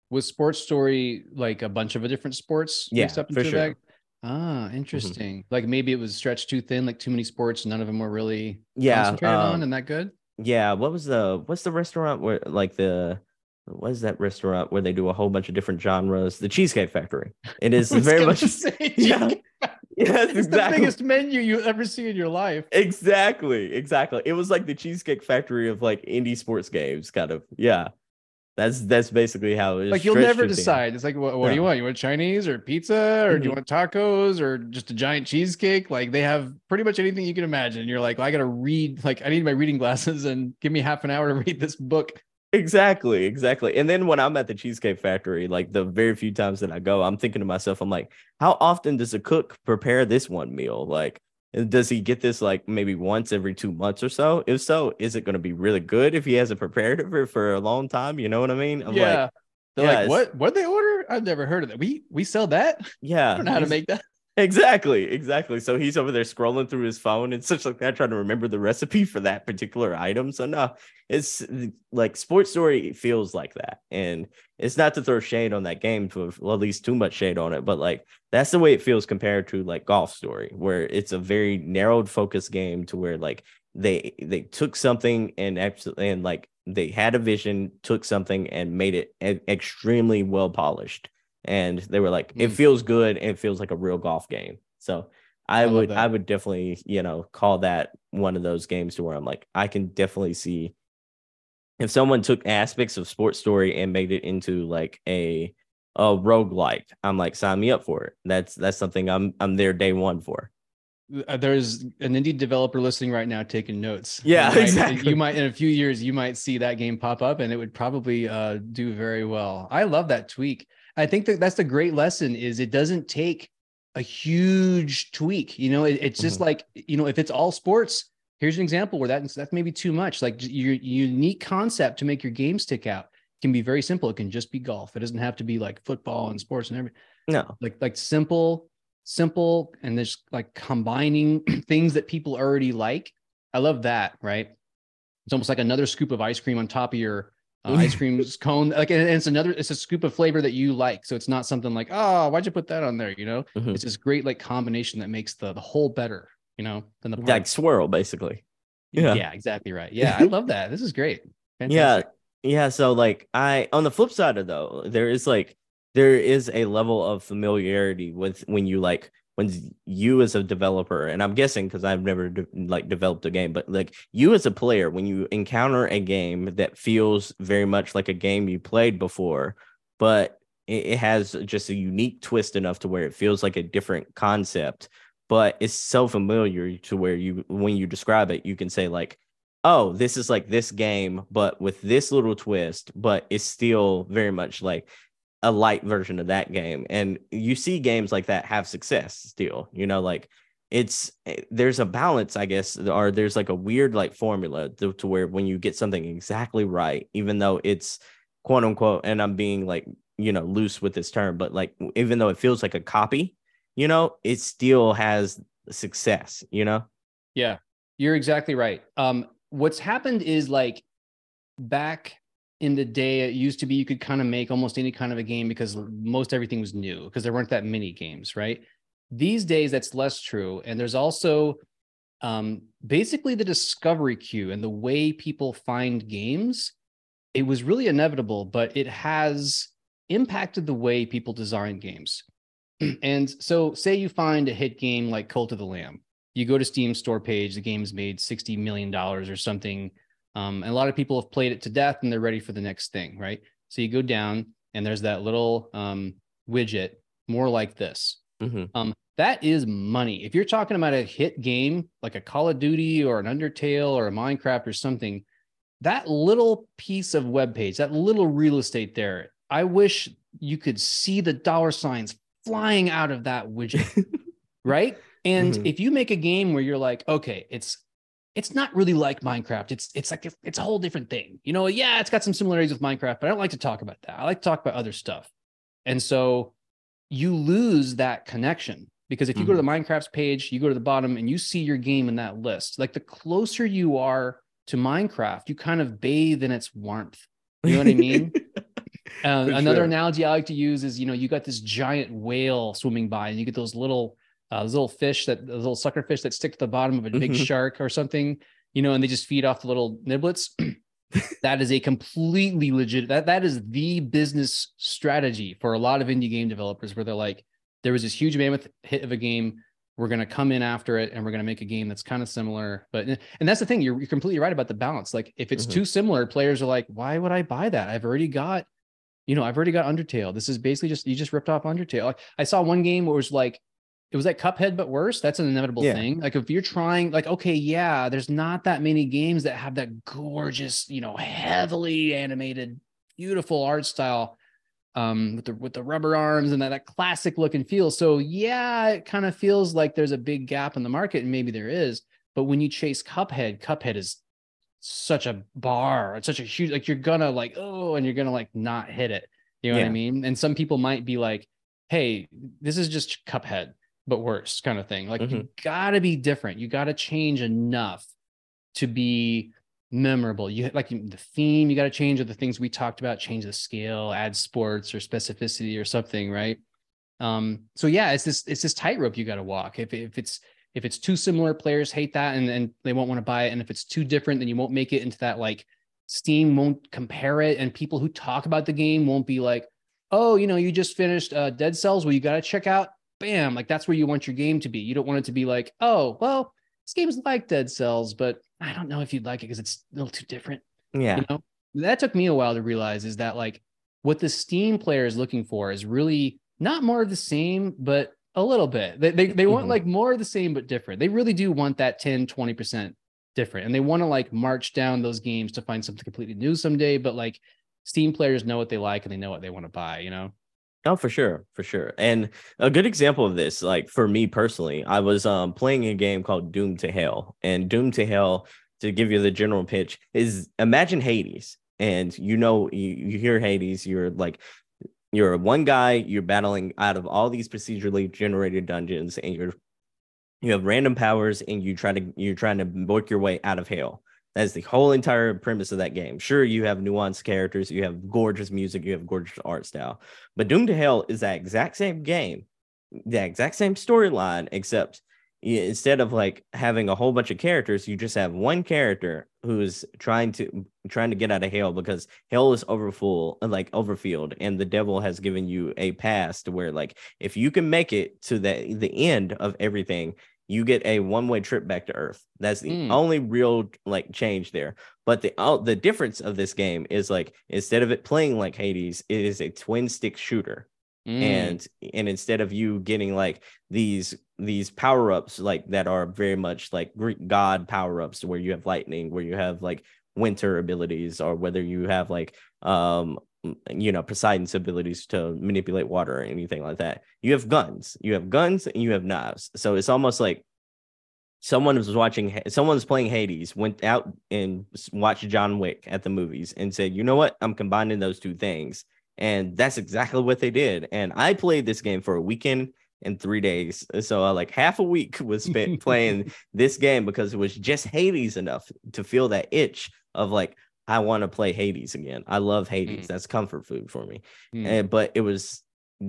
Was Sports Story like a bunch of different sports yeah, up for sure. Ah, mm-hmm. interesting. Mm-hmm. Like maybe it was stretched too thin, like too many sports, none of them were really yeah concentrated um, on, and that good. Yeah. What was the what's the restaurant where like the what is that restaurant where they do a whole bunch of different genres? The Cheesecake Factory. It is very much yeah. Yes, it's exactly. the biggest menu you ever see in your life. Exactly, exactly. It was like the Cheesecake Factory of like indie sports games, kind of. Yeah, that's that's basically how it is. Like you'll never decide. It's like, what, what do you want? You want Chinese or pizza, or mm-hmm. do you mm-hmm. want tacos, or just a giant cheesecake? Like they have pretty much anything you can imagine. You're like, well, I got to read. Like I need my reading glasses, and give me half an hour to read this book. Exactly, exactly. And then when I'm at the Cheesecake Factory, like the very few times that I go, I'm thinking to myself, I'm like, how often does a cook prepare this one meal? Like, does he get this like maybe once every two months or so? If so, is it going to be really good if he hasn't prepared it for, for a long time? You know what I mean? I'm yeah. Like, They're yeah, like, what? What they order? I've never heard of that. We we sell that. Yeah. I don't know how to make that. Exactly, exactly. So he's over there scrolling through his phone and such like that, trying to remember the recipe for that particular item. So no, it's like Sports Story feels like that, and it's not to throw shade on that game, to well, at least too much shade on it, but like that's the way it feels compared to like Golf Story, where it's a very narrowed focus game to where like they they took something and absolutely and like they had a vision, took something and made it extremely well polished and they were like, it mm. feels good and it feels like a real golf game. So I, I would I would definitely, you know, call that one of those games to where I'm like, I can definitely see if someone took aspects of sports story and made it into like a a roguelike, I'm like, sign me up for it. That's that's something I'm I'm there day one for. Uh, there's an indie developer listening right now taking notes. Yeah, you might, exactly. You might in a few years you might see that game pop up and it would probably uh, do very well. I love that tweak. I think that that's the great lesson is it doesn't take a huge tweak. You know, it, it's just mm-hmm. like, you know, if it's all sports, here's an example where that, that's maybe too much. Like your unique concept to make your game stick out can be very simple. It can just be golf. It doesn't have to be like football and sports and everything. No, like, like simple, simple, and just like combining things that people already like. I love that. Right. It's almost like another scoop of ice cream on top of your uh, ice cream cone like and it's another it's a scoop of flavor that you like. So it's not something like oh why'd you put that on there? You know? Mm-hmm. it's this great like combination that makes the the whole better you know than the part. like swirl basically. Yeah. Yeah exactly right. Yeah i love that. This is great. Fantastic. yeah yeah so like i on the flip side of though there is like there is a level of familiarity with when you like when you as a developer and i'm guessing because i've never de- like developed a game but like you as a player when you encounter a game that feels very much like a game you played before but it, it has just a unique twist enough to where it feels like a different concept but it's so familiar to where you when you describe it you can say like oh this is like this game but with this little twist but it's still very much like a light version of that game. And you see games like that have success still you know like it's eh, there's a balance i guess or there's like a weird like formula to, to where when you get something exactly right even though it's quote unquote and i'm being like you know loose with this term but like even though it feels like a copy you know it still has success you know? Yeah you're exactly right. Um what's happened is like back in the day it used to be you could kind of make almost any kind of a game because most everything was new because there weren't that many games right? These days that's less true and there's also um, basically the discovery queue and the way people find games it was really inevitable but it has impacted the way people design games. And so say you find a hit game like cult of the lamb. You go to steam store page the game's made 60 million dollars or something um, and a lot of people have played it to death and they're ready for the next thing, right? So you go down and there's that little um, widget, more like this. Mm-hmm. Um, that is money. If you're talking about a hit game like a Call of Duty or an Undertale or a Minecraft or something, that little piece of web page, that little real estate there, I wish you could see the dollar signs flying out of that widget, right? And mm-hmm. if you make a game where you're like, okay, it's it's not really like Minecraft. It's it's like it's a whole different thing. You know, yeah, it's got some similarities with Minecraft, but I don't like to talk about that. I like to talk about other stuff. And so you lose that connection because if you mm-hmm. go to the mm-hmm. Minecraft's page, you go to the bottom and you see your game in that list. Like the closer you are to Minecraft, you kind of bathe in its warmth. You know what I mean? uh, another sure. analogy I like to use is, you know, you got this giant whale swimming by, and you get those little uh, those little fish that those little sucker fish that stick to the bottom of a big mm-hmm. shark or something, you know, and they just feed off the little niblets. that is a completely legit that that is the business strategy for a lot of indie game developers where they're like, there was this huge mammoth hit of a game. We're going to come in after it and we're going to make a game that's kind of similar. But, and that's the thing, you're, you're completely right about the balance. Like, if it's mm-hmm. too similar, players are like, why would I buy that? I've already got, you know, I've already got Undertale. This is basically just, you just ripped off Undertale. I saw one game where it was like, it was like Cuphead, but worse. That's an inevitable yeah. thing. Like if you're trying, like, okay, yeah, there's not that many games that have that gorgeous, you know, heavily animated, beautiful art style um with the with the rubber arms and that, that classic look and feel. So yeah, it kind of feels like there's a big gap in the market, and maybe there is. But when you chase Cuphead, Cuphead is such a bar. It's such a huge like you're gonna like, oh, and you're gonna like not hit it. You know yeah. what I mean? And some people might be like, hey, this is just Cuphead but worse kind of thing. Like you Mhm. gotta be different. You gotta change enough to be memorable. You like the theme, you gotta change or the things we talked about, change the scale, add sports or specificity or something, right? Um, so yeah, it's this it's this tightrope you gotta walk. If if it's if it's too similar, players hate that and, and they won't want to buy it. And if it's too different, then you won't make it into that like Steam won't compare it, and people who talk about the game won't be like, oh, you know, you just finished uh, Dead Cells. Well, you got to check out. Bam, like that's where you want your game to be. You don't want it to be like, oh, well, this game's like Dead Cells, but I don't know if you'd like it because it's a little too different. Yeah. You know, that took me a while to realize is that like what the Steam player is looking for is really not more of the same, but a little bit. They they, they want Mhm. like more of the same but different. They really do want that 10, 20% different. And they want to like march down those games to find something completely new someday. But like Steam players know what they like and they know what they want to buy, you know? Oh, for sure, for sure. And a good example of this, like for me personally, I was um playing a game called Doom to Hell. And Doom to Hell, to give you the general pitch, is imagine Hades. And you know, you, you hear Hades, you're like you're one guy, you're battling out of all these procedurally generated dungeons, and you're you have random powers and you try to you're trying to work your way out of hell. That's the whole entire premise of that game. Sure, you have nuanced characters, you have gorgeous music, you have gorgeous art style. But Doom to Hell is that exact same game, the exact same storyline, except instead of like having a whole bunch of characters, you just have one character who's trying to trying to get out of hell because hell is overfull, like overfilled, and the devil has given you a pass to where like if you can make it to the the end of everything, you get a one way trip back to Earth. That's the Mm. only real like change there. But the oh, the difference of this game is like instead of it playing like Hades, it is a twin stick shooter Mm. and and instead of you getting like these these power ups like that are very much like Greek god power ups where you have lightning where you have like winter abilities or whether you have like um you know Poseidon's abilities to manipulate water or anything like that. You have guns. You have guns and you have knives. So it's almost like someone was watching Ha- someone's playing Hades went out and watched John Wick at the movies and said you know what? I'm combining those two things. And that's exactly what they did. And I played this game for a weekend and three days. So uh, like half a week was spent playing this game because it was just Hades enough to feel that itch of like, I want to play Hades again. I love Hades. Mm. That's comfort food for me. Mm. And but it was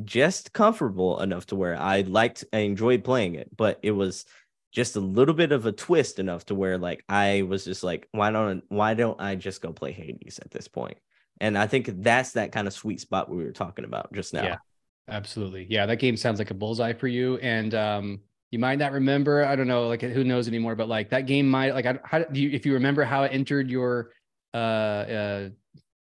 just comfortable enough to where I liked, I enjoyed playing it, but it was just a little bit of a twist enough to where like I was just like, why don't why don't I just go play Hades at this point? And I think that's that kind of sweet spot we were talking about just now. Yeah. Absolutely. Yeah, that game sounds like a bullseye for you. And um, you might not remember, I don't know, like who knows anymore, but like that game might like I, how do you if you remember how it entered your uh uh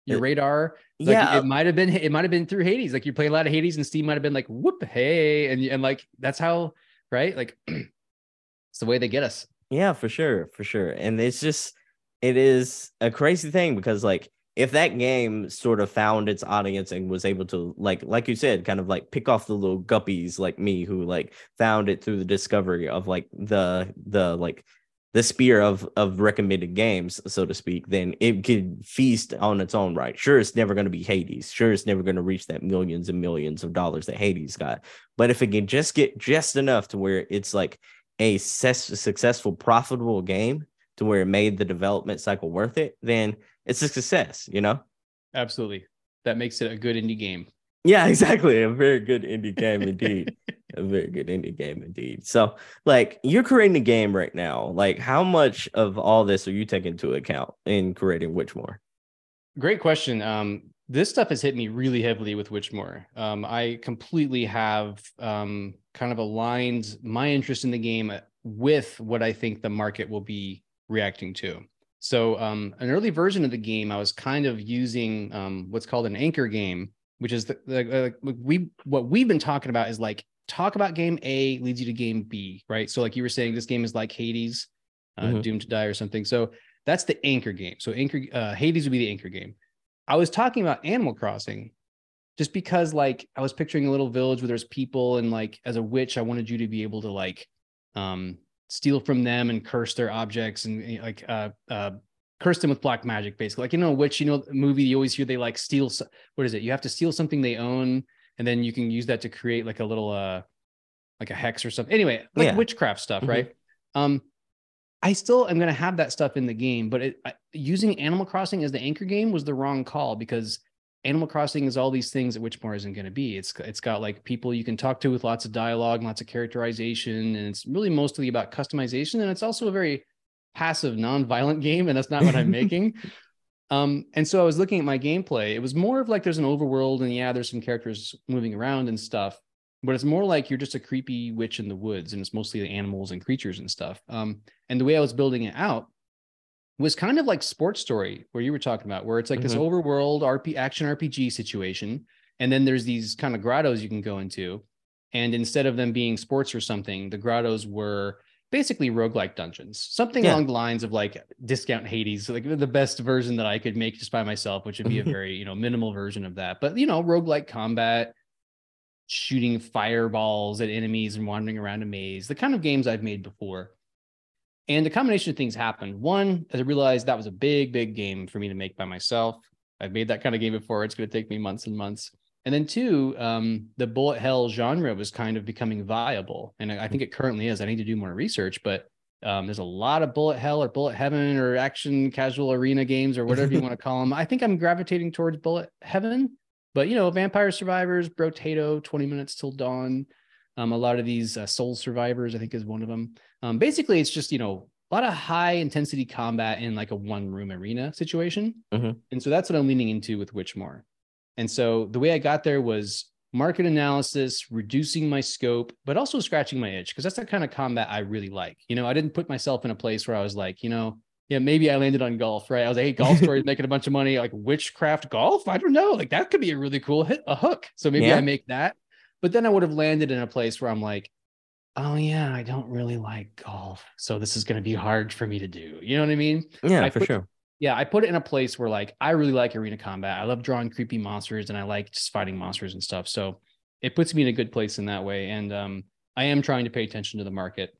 your radar, like, yeah. it might have been it might have been through Hades. Like you play a lot of Hades and Steam might have been like, whoop, hey, and and like that's how right? Like it's the way they get us. Yeah, for sure, for sure. And it's just it is a crazy thing because like if that game sort of found its audience and was able to like like you said kind of like pick off the little guppies like me who like found it through the discovery of like the the like the spear of of recommended games so to speak then it could feast on its own right sure it's never going to be hades sure it's never going to reach that millions and millions of dollars that hades got but if it can just get just enough to where it's like a success, successful, profitable game to where it made the development cycle worth it, then it's a success, you know? Absolutely. That makes it a good indie game. Yeah, exactly. A very good indie game indeed. a very good indie game indeed. So, like, you're creating a game right now. Like, how much of all this are you taking into account in creating Witchmore? Great question. Um, this stuff has hit me really heavily with Witchmore. Um, I completely have um, kind of aligned my interest in the game with what I think the market will be reacting to. So, um, an early version of the game, I was kind of using um, what's called an anchor game, which is the, the uh, we what we've been talking about is like talk about game A leads you to game B, right? So, like you were saying, this game is like Hades, uh, Mhm. Doomed to Die, or something. So that's the anchor game. So anchor uh, Hades would be the anchor game. I was talking about Animal Crossing just because like I was picturing a little village where there's people and like as a witch, I wanted you to be able to like um steal from them and curse their objects and eh, like uh uh curse them with black magic basically. Like you know, a witch, you know, the movie you always hear they like steal what is it? You have to steal something they own and then you can use that to create like a little uh like a hex or something. Anyway, like Yeah. witchcraft stuff, Mhm. right? Um, I still am going to have that stuff in the game, but it, I, using Animal Crossing as the anchor game was the wrong call because Animal Crossing is all these things that Witchmore isn't going to be. It's it's got like people you can talk to with lots of dialogue, lots of characterization, and it's really mostly about customization. And it's also a very passive, non-violent game, and that's not what I'm making. Um, and so I was looking at my gameplay. It was more of like there's an overworld, and yeah, there's some characters moving around and stuff, but it's more like you're just a creepy witch in the woods, and it's mostly the animals and creatures and stuff. Um, and the way I was building it out was kind of like sports story where you were talking about where it's like this Mhm. overworld rp action rpg situation and then there's these kind of grottos you can go into and instead of them being sports or something the grottos were basically roguelike dungeons something Yeah. along the lines of like discount hades like the best version that i could make just by myself which would be a mm-hmm. very you know minimal version of that but you know roguelike combat shooting fireballs at enemies and wandering around a maze the kind of games i've made before and a combination of things happened. One, as I realized that was a big, big game for me to make by myself. I've made that kind of game before. It's going to take me months and months. And then two, um, the bullet hell genre was kind of becoming viable. And I I think it currently is. I need to do more research, but um, there's a lot of bullet hell or bullet heaven or action casual arena games or whatever you want to call them. I think I'm gravitating towards bullet heaven, but you know, vampire survivors, brotato, 20 minutes till dawn. Um, a lot of these uh, soul survivors, I think is one of them. Um, basically, it's just you know a lot of high intensity combat in like a one room arena situation, Mhm. and so that's what I'm leaning into with Witchmore. And so the way I got there was market analysis, reducing my scope, but also scratching my itch because that's the kind of combat I really like. You know, I didn't put myself in a place where I was like, you know, yeah, maybe I landed on golf, right? I was like, hey, golf story making a bunch of money, like witchcraft golf. I don't know, like that could be a really cool hit, a hook. So maybe Yeah. I make that. But then I would have landed in a place where I'm like, oh yeah, I don't really like golf, so this is going to be hard for me to do. You know what I mean? Yeah, I for put- sure. Yeah, I put it in a place where like I really like arena combat. I love drawing creepy monsters and I like just fighting monsters and stuff. So it puts me in a good place in that way. And um, I am trying to pay attention to the market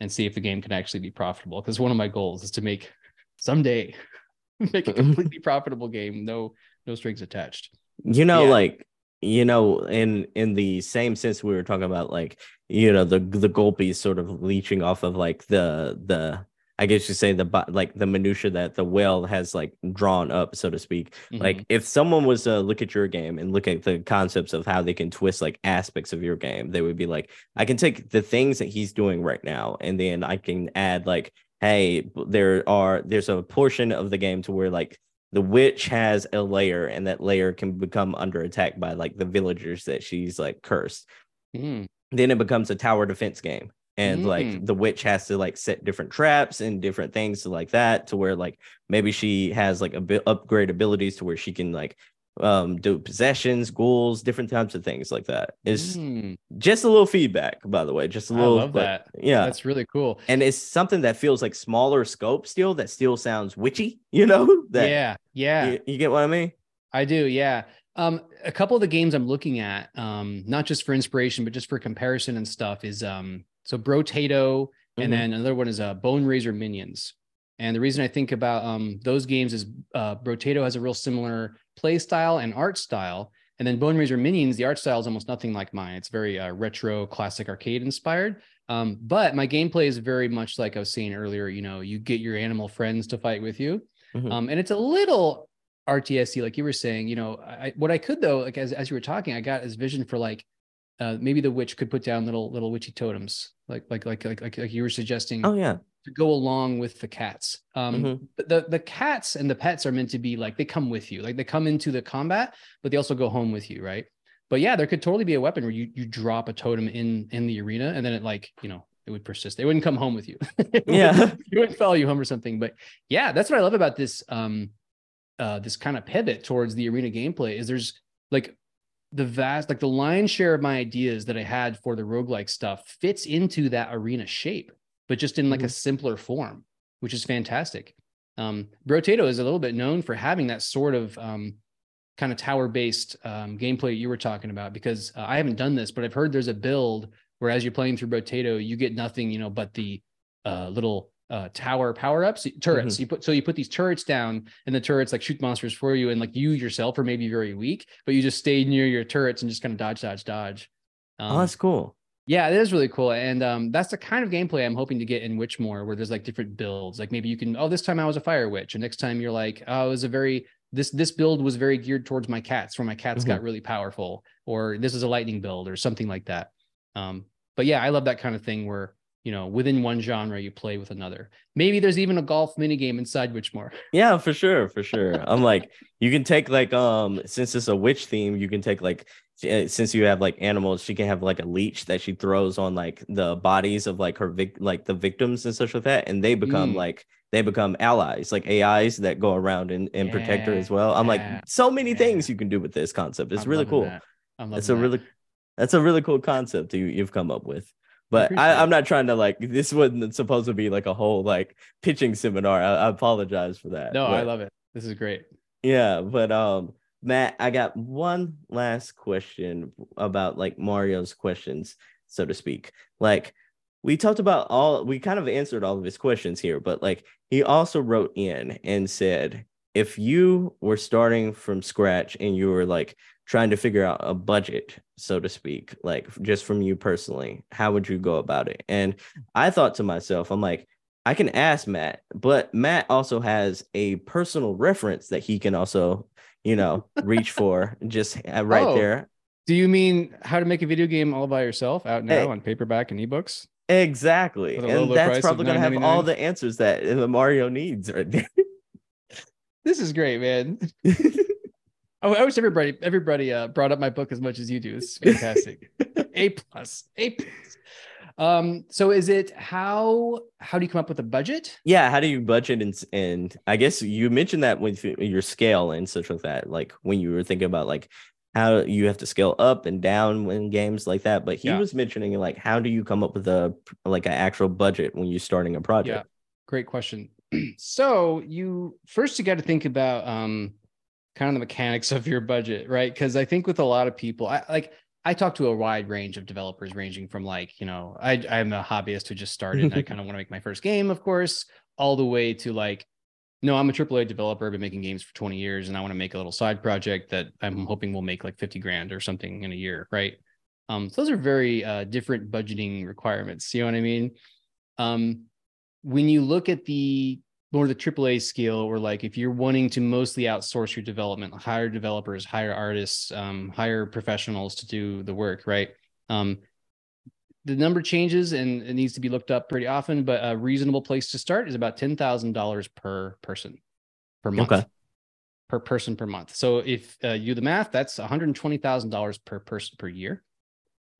and see if the game can actually be profitable. Because one of my goals is to make someday make a completely profitable game, no no strings attached. you know Yeah. like you know in in the same sense we were talking about like you know the the gulpies sort of leeching off of like the the i guess you say the like the minutia that the whale has like drawn up so to speak like Mhm. if someone was to look at your game and look at the concepts of how they can twist like aspects of your game they would be like i can take the things that he's doing right now and then i can add like hey there are there's a portion of the game to where like the witch has a layer and that layer can become under attack by like the villagers that she's like cursed Mhm. then it becomes a tower defense game and like Mm. the witch has to like set different traps and different things to like that to where like maybe she has like a bit upgrade abilities to where she can like um do possessions ghouls different types of things like that is Mm. just a little feedback by the way just a little love like, that. yeah That's really cool. and it's something that feels like smaller scope still that still sounds witchy you know that yeah, yeah. you, you get what i mean I do, yeah. Um, a couple of the games I'm looking at, um, not just for inspiration, but just for comparison and stuff, is um, so Brotato, and Mhm. then another one is uh, Boneraiser Minions. And the reason I think about um, those games is uh, Brotato has a real similar play style and art style, and then Boneraiser Minions, the art style is almost nothing like mine. It's very uh, retro, classic arcade inspired. Um, but my gameplay is very much like I was saying earlier. You know, you get your animal friends to fight with you, Mhm. um, and it's a little RTSC, like you were saying. You know, I, what I could though, like as as you were talking, I got this vision for like uh, maybe the witch could put down little little witchy totems, like like like like like, like you were suggesting oh yeah to go along with the cats. Um, Mhm. the the cats and the pets are meant to be like they come with you, like they come into the combat, but they also go home with you, right? But yeah, there could totally be a weapon where you you drop a totem in in the arena, and then it like you know it would persist. They wouldn't come home with you. Yeah. wouldn't- it wouldn't follow you home or something. But yeah, that's what I love about this um uh this kind of pivot towards the arena gameplay is there's like the vast like the lion's share of my ideas that I had for the roguelike stuff fits into that arena shape, but just in like a simpler form, which is fantastic. Um, Brotato is a little bit known for having that sort of um, kind of tower based um, gameplay you were talking about because uh, I haven't done this, but I've heard there's a build where as you're playing through Brotato, you get nothing, you know, but the uh, little uh, tower power ups, turrets. You put so you put these turrets down, and the turrets like shoot monsters for you, and like you yourself are maybe very weak, but you just stay near your turrets and just kind of dodge, dodge, dodge. Um, oh that's cool Yeah, it is really cool. And um, that's the kind of gameplay I'm hoping to get in Witchmore, where there's like different builds. Like maybe you can, oh, this time I was a fire witch, and next time you're like, oh, it was a very this this build was very geared towards my cats, where my cats mm-hmm. got really powerful, or this is a lightning build, or something like that. Um, but yeah, I love that kind of thing where you know within one genre you play with another. Maybe there's even a golf mini game inside Witchmore. Yeah, for sure, for sure. I'm like, you can take like um since it's a witch theme, you can take like uh, since you have like animals, she can have like a leech that she throws on like the bodies of like her vic- like the victims and such like that, and they become mm. like they become allies, like AIs that go around and, and yeah, protect her as well. I'm yeah, like, so many yeah. things you can do with this concept. It's I'm really cool. That. It's a that. really that's a really cool concept you, you've come up with. But I, am not trying to like this wasn't supposed to be like a whole like pitching seminar. I, I apologize for that. No, but, I love it. This is great. Yeah, but um Matt, I got one last question about like Mario's questions, so to speak. Like we talked about all we kind of answered all of his questions here, but like he also wrote in and said, if you were starting from scratch and you were like trying to figure out a budget, so to speak, like just from you personally, how would you go about it? And I thought to myself, I'm like, I can ask Matt, but Matt also has a personal reference that he can also you know, reach for just uh, right oh, there. Do you mean how to make a video game all by yourself out now hey, on paperback and ebooks? Exactly. And that's probably going to have all the answers that the Mario needs right there. this is great, man. I wish everybody everybody uh, brought up my book as much as you do. It's fantastic. a plus. A plus. Um, so is it how how do you come up with a budget? Yeah, how do you budget and and I guess you mentioned that with your scale and such like that, like when you were thinking about like how you have to scale up and down when games like that. But he yeah. was mentioning like how do you come up with a like an actual budget when you're starting a project? Yeah, great question. so you first you got to think about um kind of the mechanics of your budget, right? Because I think with a lot of people, I like I talk to a wide range of developers, ranging from like, you know, I, I'm a hobbyist who just started. and I kind of want to make my first game, of course, all the way to like, no, I'm a AAA developer, I've been making games for 20 years, and I want to make a little side project that I'm hoping will make like 50 grand or something in a year, right? Um, so those are very uh, different budgeting requirements. You know what I mean? Um, when you look at the more the AAA scale, or like if you're wanting to mostly outsource your development, hire developers, hire artists, um, hire professionals to do the work, right? Um, the number changes and it needs to be looked up pretty often, but a reasonable place to start is about ten thousand dollars per person per month. Okay. Per person per month. So if uh, you do the math, that's one hundred twenty thousand dollars per person per year.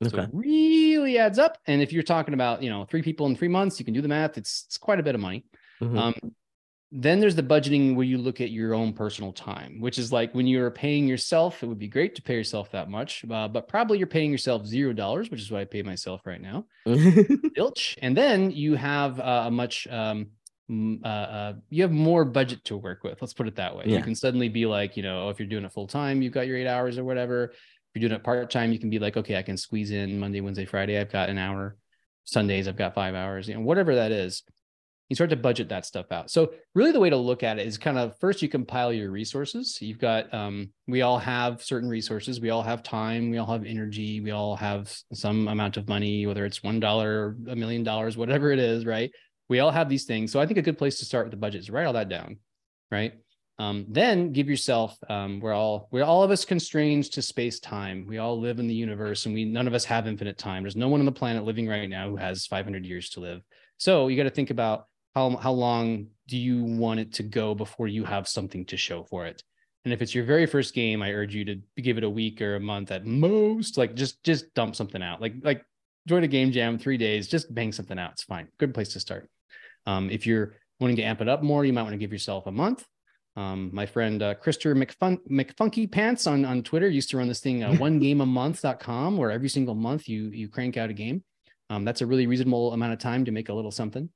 Okay. So it really adds up. And if you're talking about, you know, three people in three months, you can do the math. It's it's quite a bit of money. Mm-hmm. Um, then there's the budgeting where you look at your own personal time, which is like when you're paying yourself, it would be great to pay yourself that much, uh, but probably you're paying yourself zero dollars, which is what I pay myself right now. Ilch. And then you have uh, a much, um, uh, uh, you have more budget to work with. Let's put it that way. Yeah. You can suddenly be like, you know, if you're doing it full time, you've got your eight hours or whatever. If you're doing it part time, you can be like, okay, I can squeeze in Monday, Wednesday, Friday. I've got an hour. Sundays, I've got five hours. You know, whatever that is you start to budget that stuff out. So really the way to look at it is kind of first you compile your resources. You've got um, we all have certain resources. We all have time, we all have energy, we all have some amount of money, whether it's one dollar, a million dollars, whatever it is, right? We all have these things. So I think a good place to start with the budget is write all that down, right? Um, then give yourself um, we're all we're all of us constrained to space time we all live in the universe and we none of us have infinite time there's no one on the planet living right now who has 500 years to live so you got to think about how how long do you want it to go before you have something to show for it? And if it's your very first game i urge you to give it a week or a month at most like just just dump something out. Like like join a game jam three days just bang something out. It's fine. Good place to start. Um, if you're wanting to amp it up more you might want to give yourself a month. Um, my friend uh, Christer McFun- McFunky Pants on, on Twitter used to run this thing, uh, onegameamonth.com, where every single month you you crank out a game. Um, that's a really reasonable amount of time to make a little something.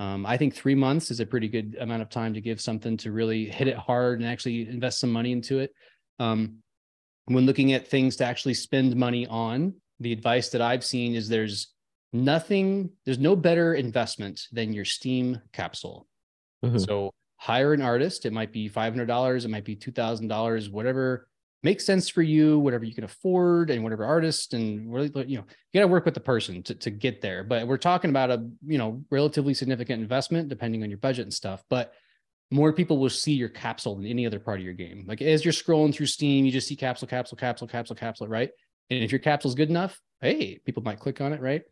Um, I think three months is a pretty good amount of time to give something to really hit it hard and actually invest some money into it. Um, when looking at things to actually spend money on, the advice that I've seen is there's nothing, there's no better investment than your Steam capsule. Mm-hmm. So hire an artist. It might be $500, it might be $2,000, whatever makes sense for you, whatever you can afford, and whatever artist and really, you know, you got to work with the person to, to get there. But we're talking about a you know relatively significant investment depending on your budget and stuff. But more people will see your capsule than any other part of your game. Like as you're scrolling through Steam, you just see capsule, capsule, capsule, capsule, capsule, right? And if your capsule's good enough, hey, people might click on it, right?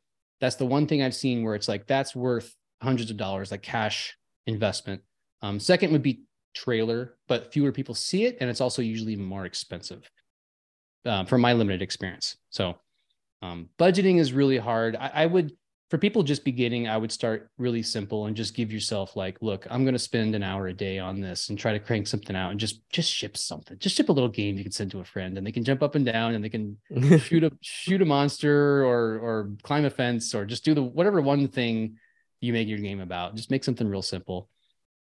That's the one thing I've seen where it's like that's worth hundreds of dollars, like cash investment. Um, second would be trailer, but fewer people see it, and it's also usually more expensive. Uh, from my limited experience, so um, budgeting is really hard. I, I would for people just beginning, I would start really simple and just give yourself like, look, I'm going to spend an hour a day on this and try to crank something out and just just ship something. Just ship a little game you can send to a friend and they can jump up and down and they can shoot a shoot a monster or or climb a fence or just do the whatever one thing you make your game about. Just make something real simple.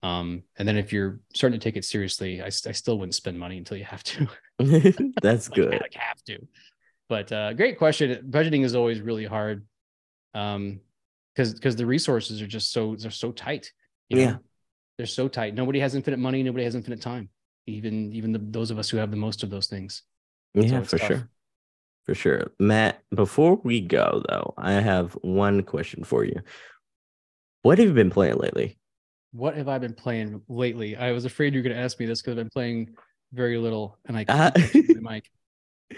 Um, and then if you're starting to take it seriously, I, I still wouldn't spend money until you have to. That's like, good. Like have to. But uh, great question. Budgeting is always really hard um because because the resources are just so they're so tight you know? Yeah. they're so tight nobody has infinite money nobody has infinite time even even the, those of us who have the most of those things Yeah, for tough. sure. For sure. Matt, before we go though, I have one question for you. What have you been playing lately? What have i been playing lately i was afraid you were going to ask me this because i've been playing very little and i Uh, my mic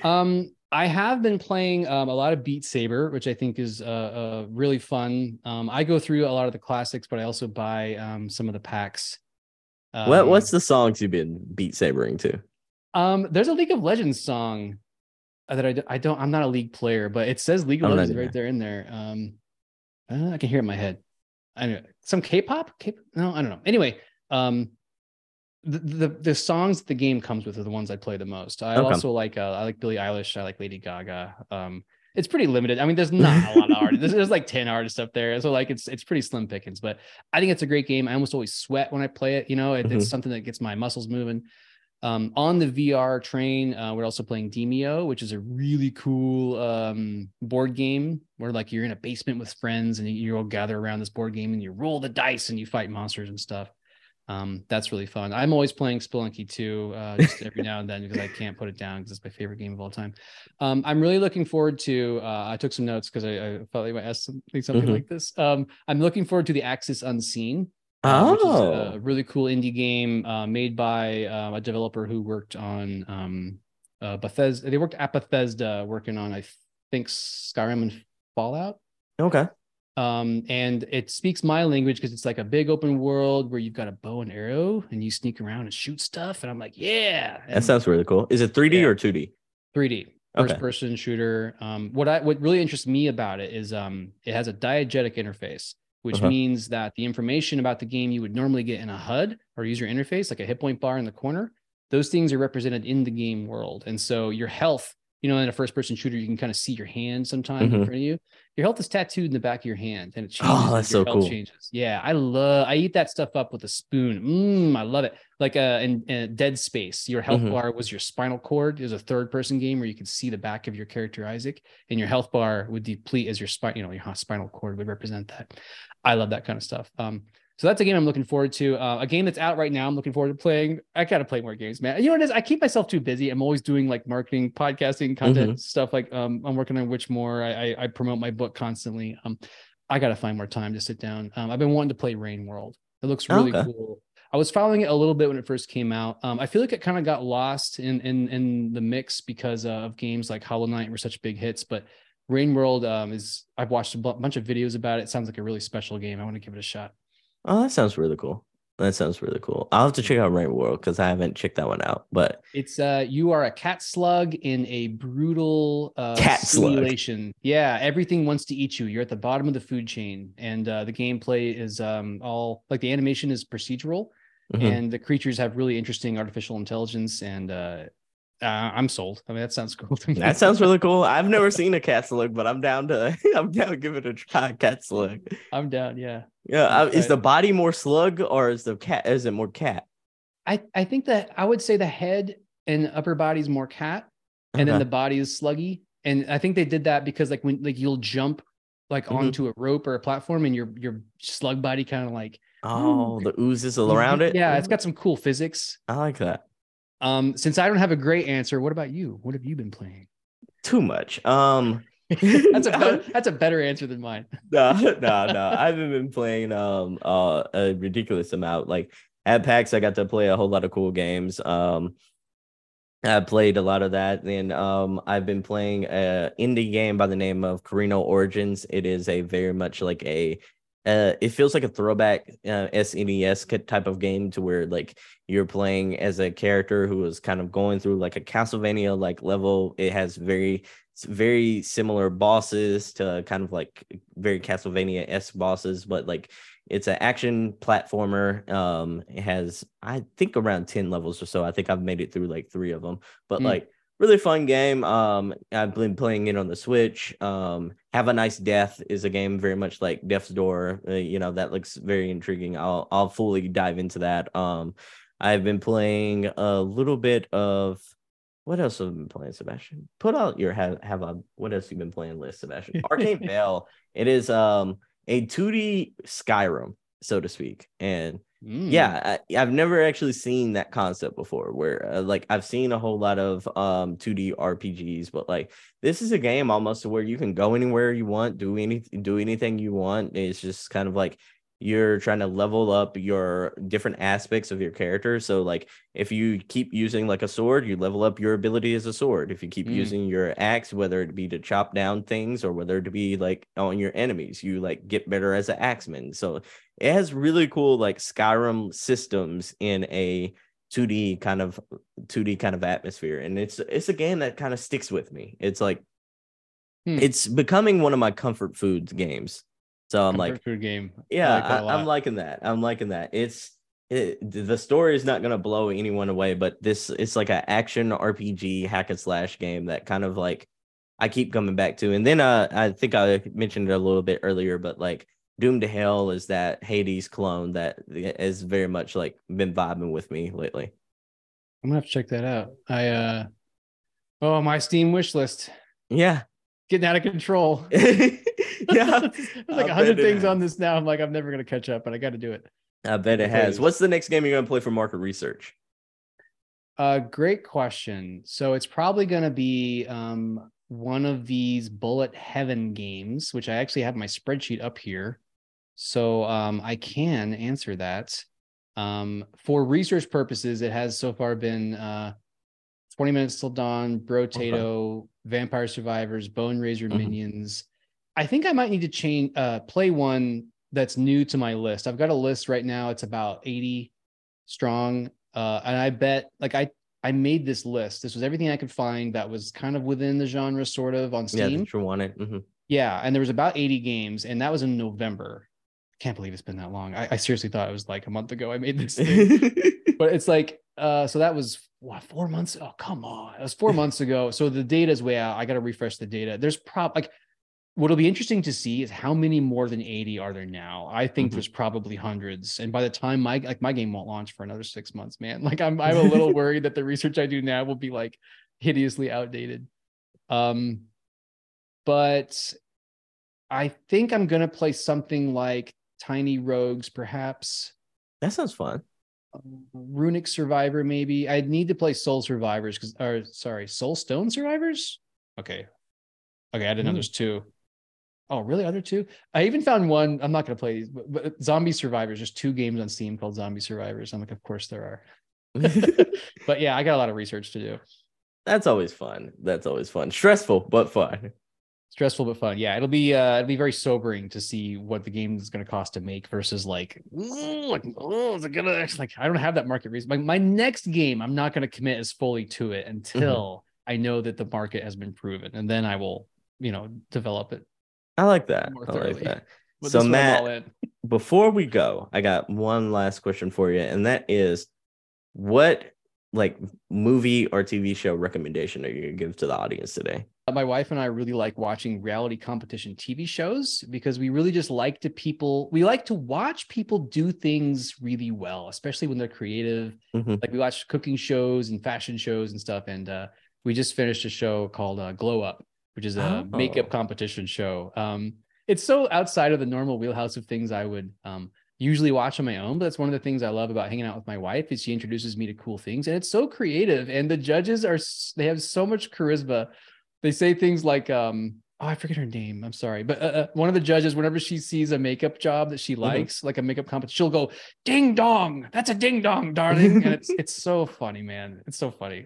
um i have been playing um, a lot of beat saber which i think is uh, uh really fun um i go through a lot of the classics but i also buy um some of the packs what Um, what's the songs you've been beat sabering to? Um, there's a League of Legends song that I, I don't I'm not a League player, but it says League of Legends right there in there. Um, uh, I can hear it in my head. I know some K-pop. K no, I don't know. Anyway, um, the, the the songs the game comes with are the ones I play the most. I Okay. also like uh, I like Billie Eilish. I like Lady Gaga. Um, it's pretty limited. I mean, there's not a lot of artists. There's, there's like 10 artists up there. So like it's it's pretty slim pickings, but I think it's a great game. I almost always sweat when I play it. You know, it, Mhm. it's something that gets my muscles moving. Um, on the VR train, uh, we're also playing Demeo, which is a really cool um, board game where like you're in a basement with friends and you, all gather around this board game and you roll the dice and you fight monsters and stuff. Um, that's really fun. I'm always playing Spelunky 2, uh, just every now and then because I can't put it down because it's my favorite game of all time. Um, I'm really looking forward to. Uh, I took some notes because I, I felt like I might ask something, something Mhm. like this. Um, I'm looking forward to the Axis Unseen, Oh, a really cool indie game uh, made by uh, a developer who worked on um, uh, Bethesda. They worked at Bethesda working on, I think, Skyrim and Fallout. okay. Um, and it speaks my language because it's like a big open world where you've got a bow and arrow and you sneak around and shoot stuff. And I'm like, yeah. That sounds really cool. Is it 3D Yeah. or 2D? 3D first Okay. person shooter. Um, what I what really interests me about it is um, it has a diegetic interface, which Uh-huh. means that the information about the game you would normally get in a HUD or user interface, like a hit point bar in the corner, those things are represented in the game world. And so your health, you know, in a first person shooter, you can kind of see your hand sometimes in Mhm. front of you. Your health is tattooed in the back of your hand, and it changes. Oh, that's your so cool. Changes. Yeah, I love. I eat that stuff up with a spoon. Mmm, I love it. Like uh, in, in Dead Space, your health Mhm. bar was your spinal cord. It was a third person game where you could see the back of your character Isaac, and your health bar would deplete as your spine. You know, your spinal cord would represent that. I love that kind of stuff. Um, so that's a game I'm looking forward to. Uh, a game that's out right now. I'm looking forward to playing. I gotta play more games, man. You know what it is? I keep myself too busy. I'm always doing like marketing, podcasting, content stuff. Like um, I'm working on Witchmore. I, I I promote my book constantly. Um, I gotta find more time to sit down. Um, I've been wanting to play Rain World. It looks really Okay. cool. I was following it a little bit when it first came out. Um, I feel like it kind of got lost in in in the mix because of games like Hollow Knight were such big hits. But Rain World um, is I've watched a bunch of videos about it. It sounds like a really special game. I want to give it a shot. Oh, that sounds really cool. That sounds really cool. I'll have to check out Rain World because I haven't checked that one out. But It's uh you are a cat slug in a brutal uh Cat slug. simulation. Yeah, everything wants to eat you. You're at the bottom of the food chain and uh the gameplay is um all like the animation is procedural mhm. and the creatures have really interesting artificial intelligence and uh, uh I'm sold. I mean that sounds cool to me. that sounds really cool. I've never seen a cat slug, but I'm down to I'm down to give it a try. Cat slug. I'm down, yeah. Yeah, uh, is the body more slug or is the cat? Is it more cat? I I think that I would say the head and upper body is more cat and then the body is sluggy. And I think they did that because like when like you'll jump like Mhm. onto a rope or a platform and your your slug body kind of like oh, the oozes all around it. Yeah, it's got some cool physics. I like that. Um, since I don't have a great answer, what about you? What have you been playing? Too much. Um, that's a better, that's a better answer than mine. no, no, no. I haven't been playing um uh, a ridiculous amount. Like at PAX, I got to play a whole lot of cool games. Um, I played a lot of that. And um, I've been playing a indie game by the name of Carino Origins. It is a very much like a uh, it feels like a throwback uh, SNES type of game to where like you're playing as a character who is kind of going through like a Castlevania like level. It has very very similar bosses to kind of like very Castlevania s bosses, but like it's an action platformer. Um, it has I think around ten levels or so. I think I've made it through like three of them, but mm. like really fun game. Um, I've been playing it on the Switch. Um, Have a Nice Death is a game very much like Death's Door. Uh, you know that looks very intriguing. I'll I'll fully dive into that. Um, I've been playing a little bit of what else have I been playing, Sebastian? Put out your have have a what else you been playing list, Sebastian? Arcane Veil. It is um a 2D Skyrim, so to speak, and Mm. Yeah, I, have never actually seen that concept before. Where uh, like I've seen a whole lot of um 2D RPGs, but like this is a game almost where you can go anywhere you want, do any do anything you want. It's just kind of like you're trying to level up your different aspects of your character. So like if you keep using like a sword, you level up your ability as a sword. If you keep mm. using your axe, whether it be to chop down things or whether it be like on your enemies, you like get better as an axeman. So it has really cool like Skyrim systems in a 2D kind of 2D kind of atmosphere. And it's it's a game that kind of sticks with me. It's like hmm. it's becoming one of my comfort foods games so I'm like, game. Yeah, I am liking that. I'm liking that. It's it, the story is not gonna blow anyone away, but this it's like an action RPG hack and slash game that kind of like I keep coming back to. And then uh, I think I mentioned it a little bit earlier, but like Doom to Hell is that Hades clone that has very much like been vibing with me lately. I'm gonna have to check that out. I uh oh my Steam wish list. Yeah. Getting out of control. yeah, there's like a hundred things on this now. I'm like, I'm never gonna catch up, but I got to do it. I bet it has. What's the next game you're gonna play for market research? Uh, great question. So it's probably gonna be um one of these Bullet Heaven games, which I actually have my spreadsheet up here, so um I can answer that. Um, for research purposes, it has so far been uh 20 minutes till dawn, Brotato, okay. Vampire Survivors, Boneraiser mm-hmm. Minions, I think I might need to change uh play one that's new to my list. I've got a list right now. It's about 80 strong. Uh, and I bet like I I made this list. This was everything I could find that was kind of within the genre, sort of on Steam. Yeah, that you wanted. Mm-hmm. Yeah, and there was about 80 games, and that was in November. Can't believe it's been that long. I, I seriously thought it was like a month ago I made this, but it's like uh, so that was what four months. Oh come on, it was four months ago. So the data is way out. I got to refresh the data. There's prop like what'll be interesting to see is how many more than 80 are there now i think mm-hmm. there's probably hundreds and by the time my like my game won't launch for another six months man like i'm i'm a little worried that the research i do now will be like hideously outdated um but i think i'm gonna play something like tiny rogues perhaps that sounds fun runic survivor maybe i'd need to play soul survivors because or sorry Soulstone Survivors okay okay i didn't know hmm. there's two Oh, really? Other two? I even found one. I'm not going to play these, but, but, Zombie Survivors. There's two games on Steam called Zombie Survivors. I'm like, of course there are. but yeah, I got a lot of research to do. That's always fun. That's always fun. Stressful, but fun. Stressful but fun. Yeah, it'll be uh it'll be very sobering to see what the game is going to cost to make versus like, like oh, is it gonna actually like I don't have that market reason. My, my next game, I'm not going to commit as fully to it until mm-hmm. I know that the market has been proven, and then I will, you know, develop it I like that. I like that. so Matt, before we go, I got one last question for you, and that is, what like movie or TV show recommendation are you gonna give to the audience today? Uh, my wife and I really like watching reality competition TV shows because we really just like to people. We like to watch people do things really well, especially when they're creative. Mm-hmm. Like we watch cooking shows and fashion shows and stuff, and uh, we just finished a show called uh, Glow Up which is a oh. makeup competition show. Um, it's so outside of the normal wheelhouse of things I would um, usually watch on my own. But that's one of the things I love about hanging out with my wife is she introduces me to cool things, and it's so creative. And the judges are they have so much charisma. They say things like, um, "Oh, I forget her name. I'm sorry," but uh, uh, one of the judges, whenever she sees a makeup job that she Mm-hmm. likes, like a makeup competition, she'll go, "Ding dong, that's a ding dong, darling," and it's it's so funny, man. It's so funny.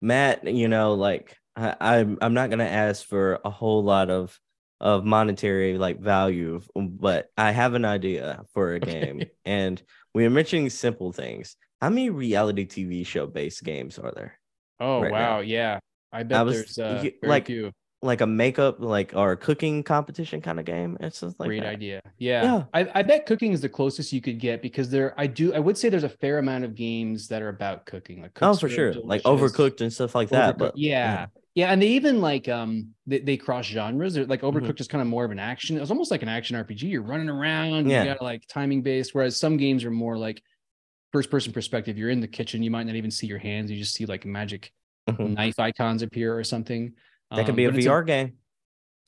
Matt, you know, like I, I'm I'm not gonna ask for a whole lot of of monetary like value, but I have an idea for a Okay. game, and we are mentioning simple things. How many reality TV show based games are there? Oh Right wow, now. yeah. I bet I was- there's uh, you- like, few. Like a makeup, like or a cooking competition kind of game? It's just like Great that. idea. Yeah. Yeah. I, I bet cooking is the closest you could get because there I do I would say there's a fair amount of games that are about cooking. Like Oh, for sure. Like overcooked and stuff like that. Overcooked- But yeah. yeah. and they even like um they, they cross genres. They're like Mm-hmm. overcooked is kind of more of an action. It's almost like an action RPG. You're running around, Yeah. you got like timing based, whereas some games are more like first person perspective. You're in the kitchen, you might not even see your hands, you just see like magic Mhm. knife icons appear or something. that could Um, be a VR game.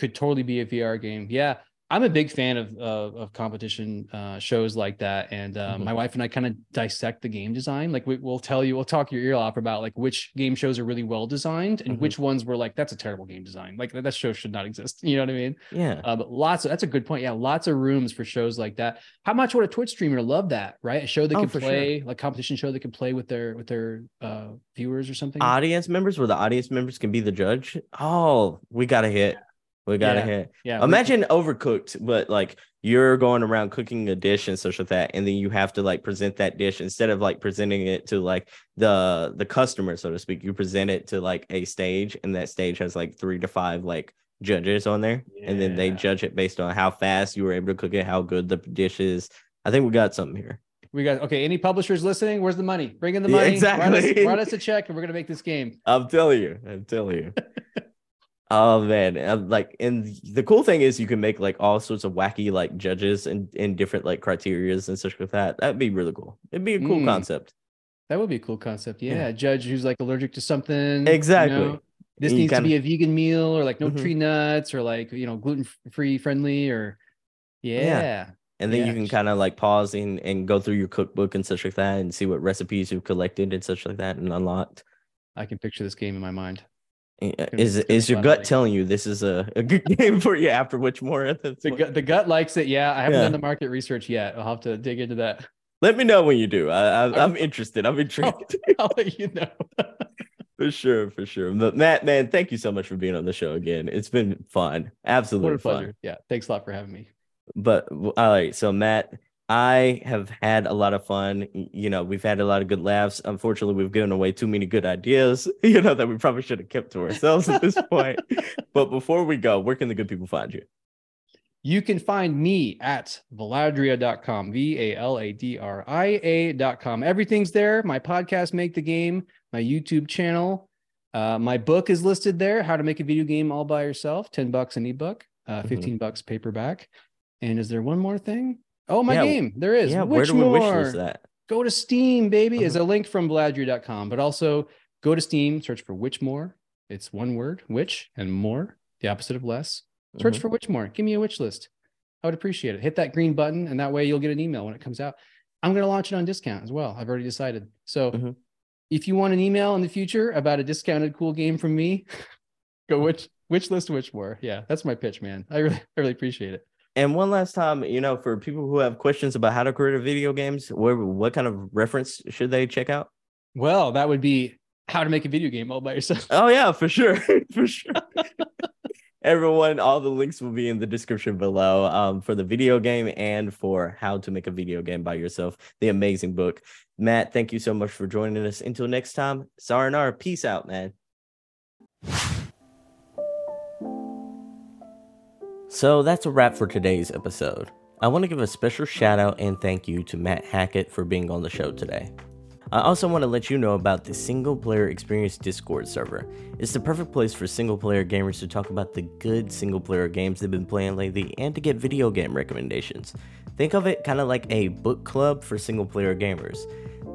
could totally be a VR game. Yeah, I'm a big fan of of, of competition uh, shows like that, and uh, Mhm. my wife and I kind of dissect the game design. Like we, we'll tell you, we'll talk your ear off about like which game shows are really well designed and Mhm. which ones were like that's a terrible game design. Like that, that show should not exist. You know what I mean? Yeah. Uh, but lots of that's a good point. Yeah, lots of rooms for shows like that. How much would a Twitch streamer love that? Right, a show that Oh, can for sure. play, like competition show that can play with their with their uh, viewers or something. Audience members, where the audience members can be the judge. Oh, we got to hit. We got to Yeah. hit. yeah, Imagine overcooked, but like you're going around cooking a dish and such like that, and then you have to like present that dish instead of like presenting it to like the the customer, so to speak. You present it to like a stage, and that stage has like three to five like judges on there, and then they judge it based on how fast you were able to cook it, how good the dish is. I think we got something here. We got okay. Any publishers listening? Where's the money? Bring in the Yeah, money. Write exactly. us, write us a check, and we're gonna make this game. I'm telling you, I'm telling you. oh man, I'm like, and the cool thing is you can make like all sorts of wacky like judges and in different like criterias and such like that. That'd be really cool. It'd be a cool Mm. concept. That would be a cool concept. Yeah, Yeah. a judge who's like allergic to something. you Exactly. know? This you needs to be a vegan meal, or like no Mhm. tree nuts, or like you know gluten free friendly, or yeah. And then Yeah. you can kind of like pause and, and go through your cookbook and such like that and see what recipes you've collected and such like that and unlocked. I can picture this game in my mind. Uh, gonna- Is is your gut telling you this is a, a good game for you after Witchmore The gut, the gut likes it. Yeah, I haven't Yeah. done the market research yet. I'll have to dig into that. Let me know when you do. i, i'm interested. I'm intrigued. I'll let you know. For sure, for sure. But Matt, man, thank you so much for being on the show again. It's been fun, what absolutely a fun. pleasure. Yeah, thanks a lot for having me. But all right, so Matt, I have had a lot of fun. You know, we've had a lot of good laughs. Unfortunately, we've given away too many good ideas. You know that we probably should have kept to ourselves at this point. But before we go, where can the good people find you? You can find me at valadria.com, V A L A D R I A.com. Everything's there. My podcast, Make the Game, my YouTube channel. Uh, my book is listed there How to Make a Video Game All by Yourself, 10 bucks an ebook, uh, Mhm. 15 bucks paperback. And is there one more thing? Oh, my Yeah, game. There is. yeah, where Which do we wish that? Go to Steam, baby. Uh-huh. Is a link from valadria.com, but also go to Steam, search for Witchmore. It's one word, witch and more, the opposite of less. Search Mhm. for Witchmore. Give me a wish list. I would appreciate it. Hit that green button, and that way you'll get an email when it comes out. I'm going to launch it on discount as well. I've already decided. So Mhm. if you want an email in the future about a discounted cool game from me, go which which list Witchmore. Yeah, that's my pitch, man. I really I really appreciate it. And one last time, you know, for people who have questions about how to create a video games, where what kind of reference should they check out? Well, that would be how to make a video game all by yourself. Oh yeah, for sure, for sure. Everyone, all the links will be in the description below um, for the video game and for how to make a video game by yourself. The amazing book. Matt, thank you so much for joining us. Until next time, sayonara. Peace out, man. So that's a wrap for today's episode. I want to give a special shout out and thank you to Matt Hackett for being on the show today. I also want to let you know about the Single Player Experience Discord server. It's the perfect place for single player gamers to talk about the good single player games they've been playing lately and to get video game recommendations. Think of it kind of like a book club for single player gamers.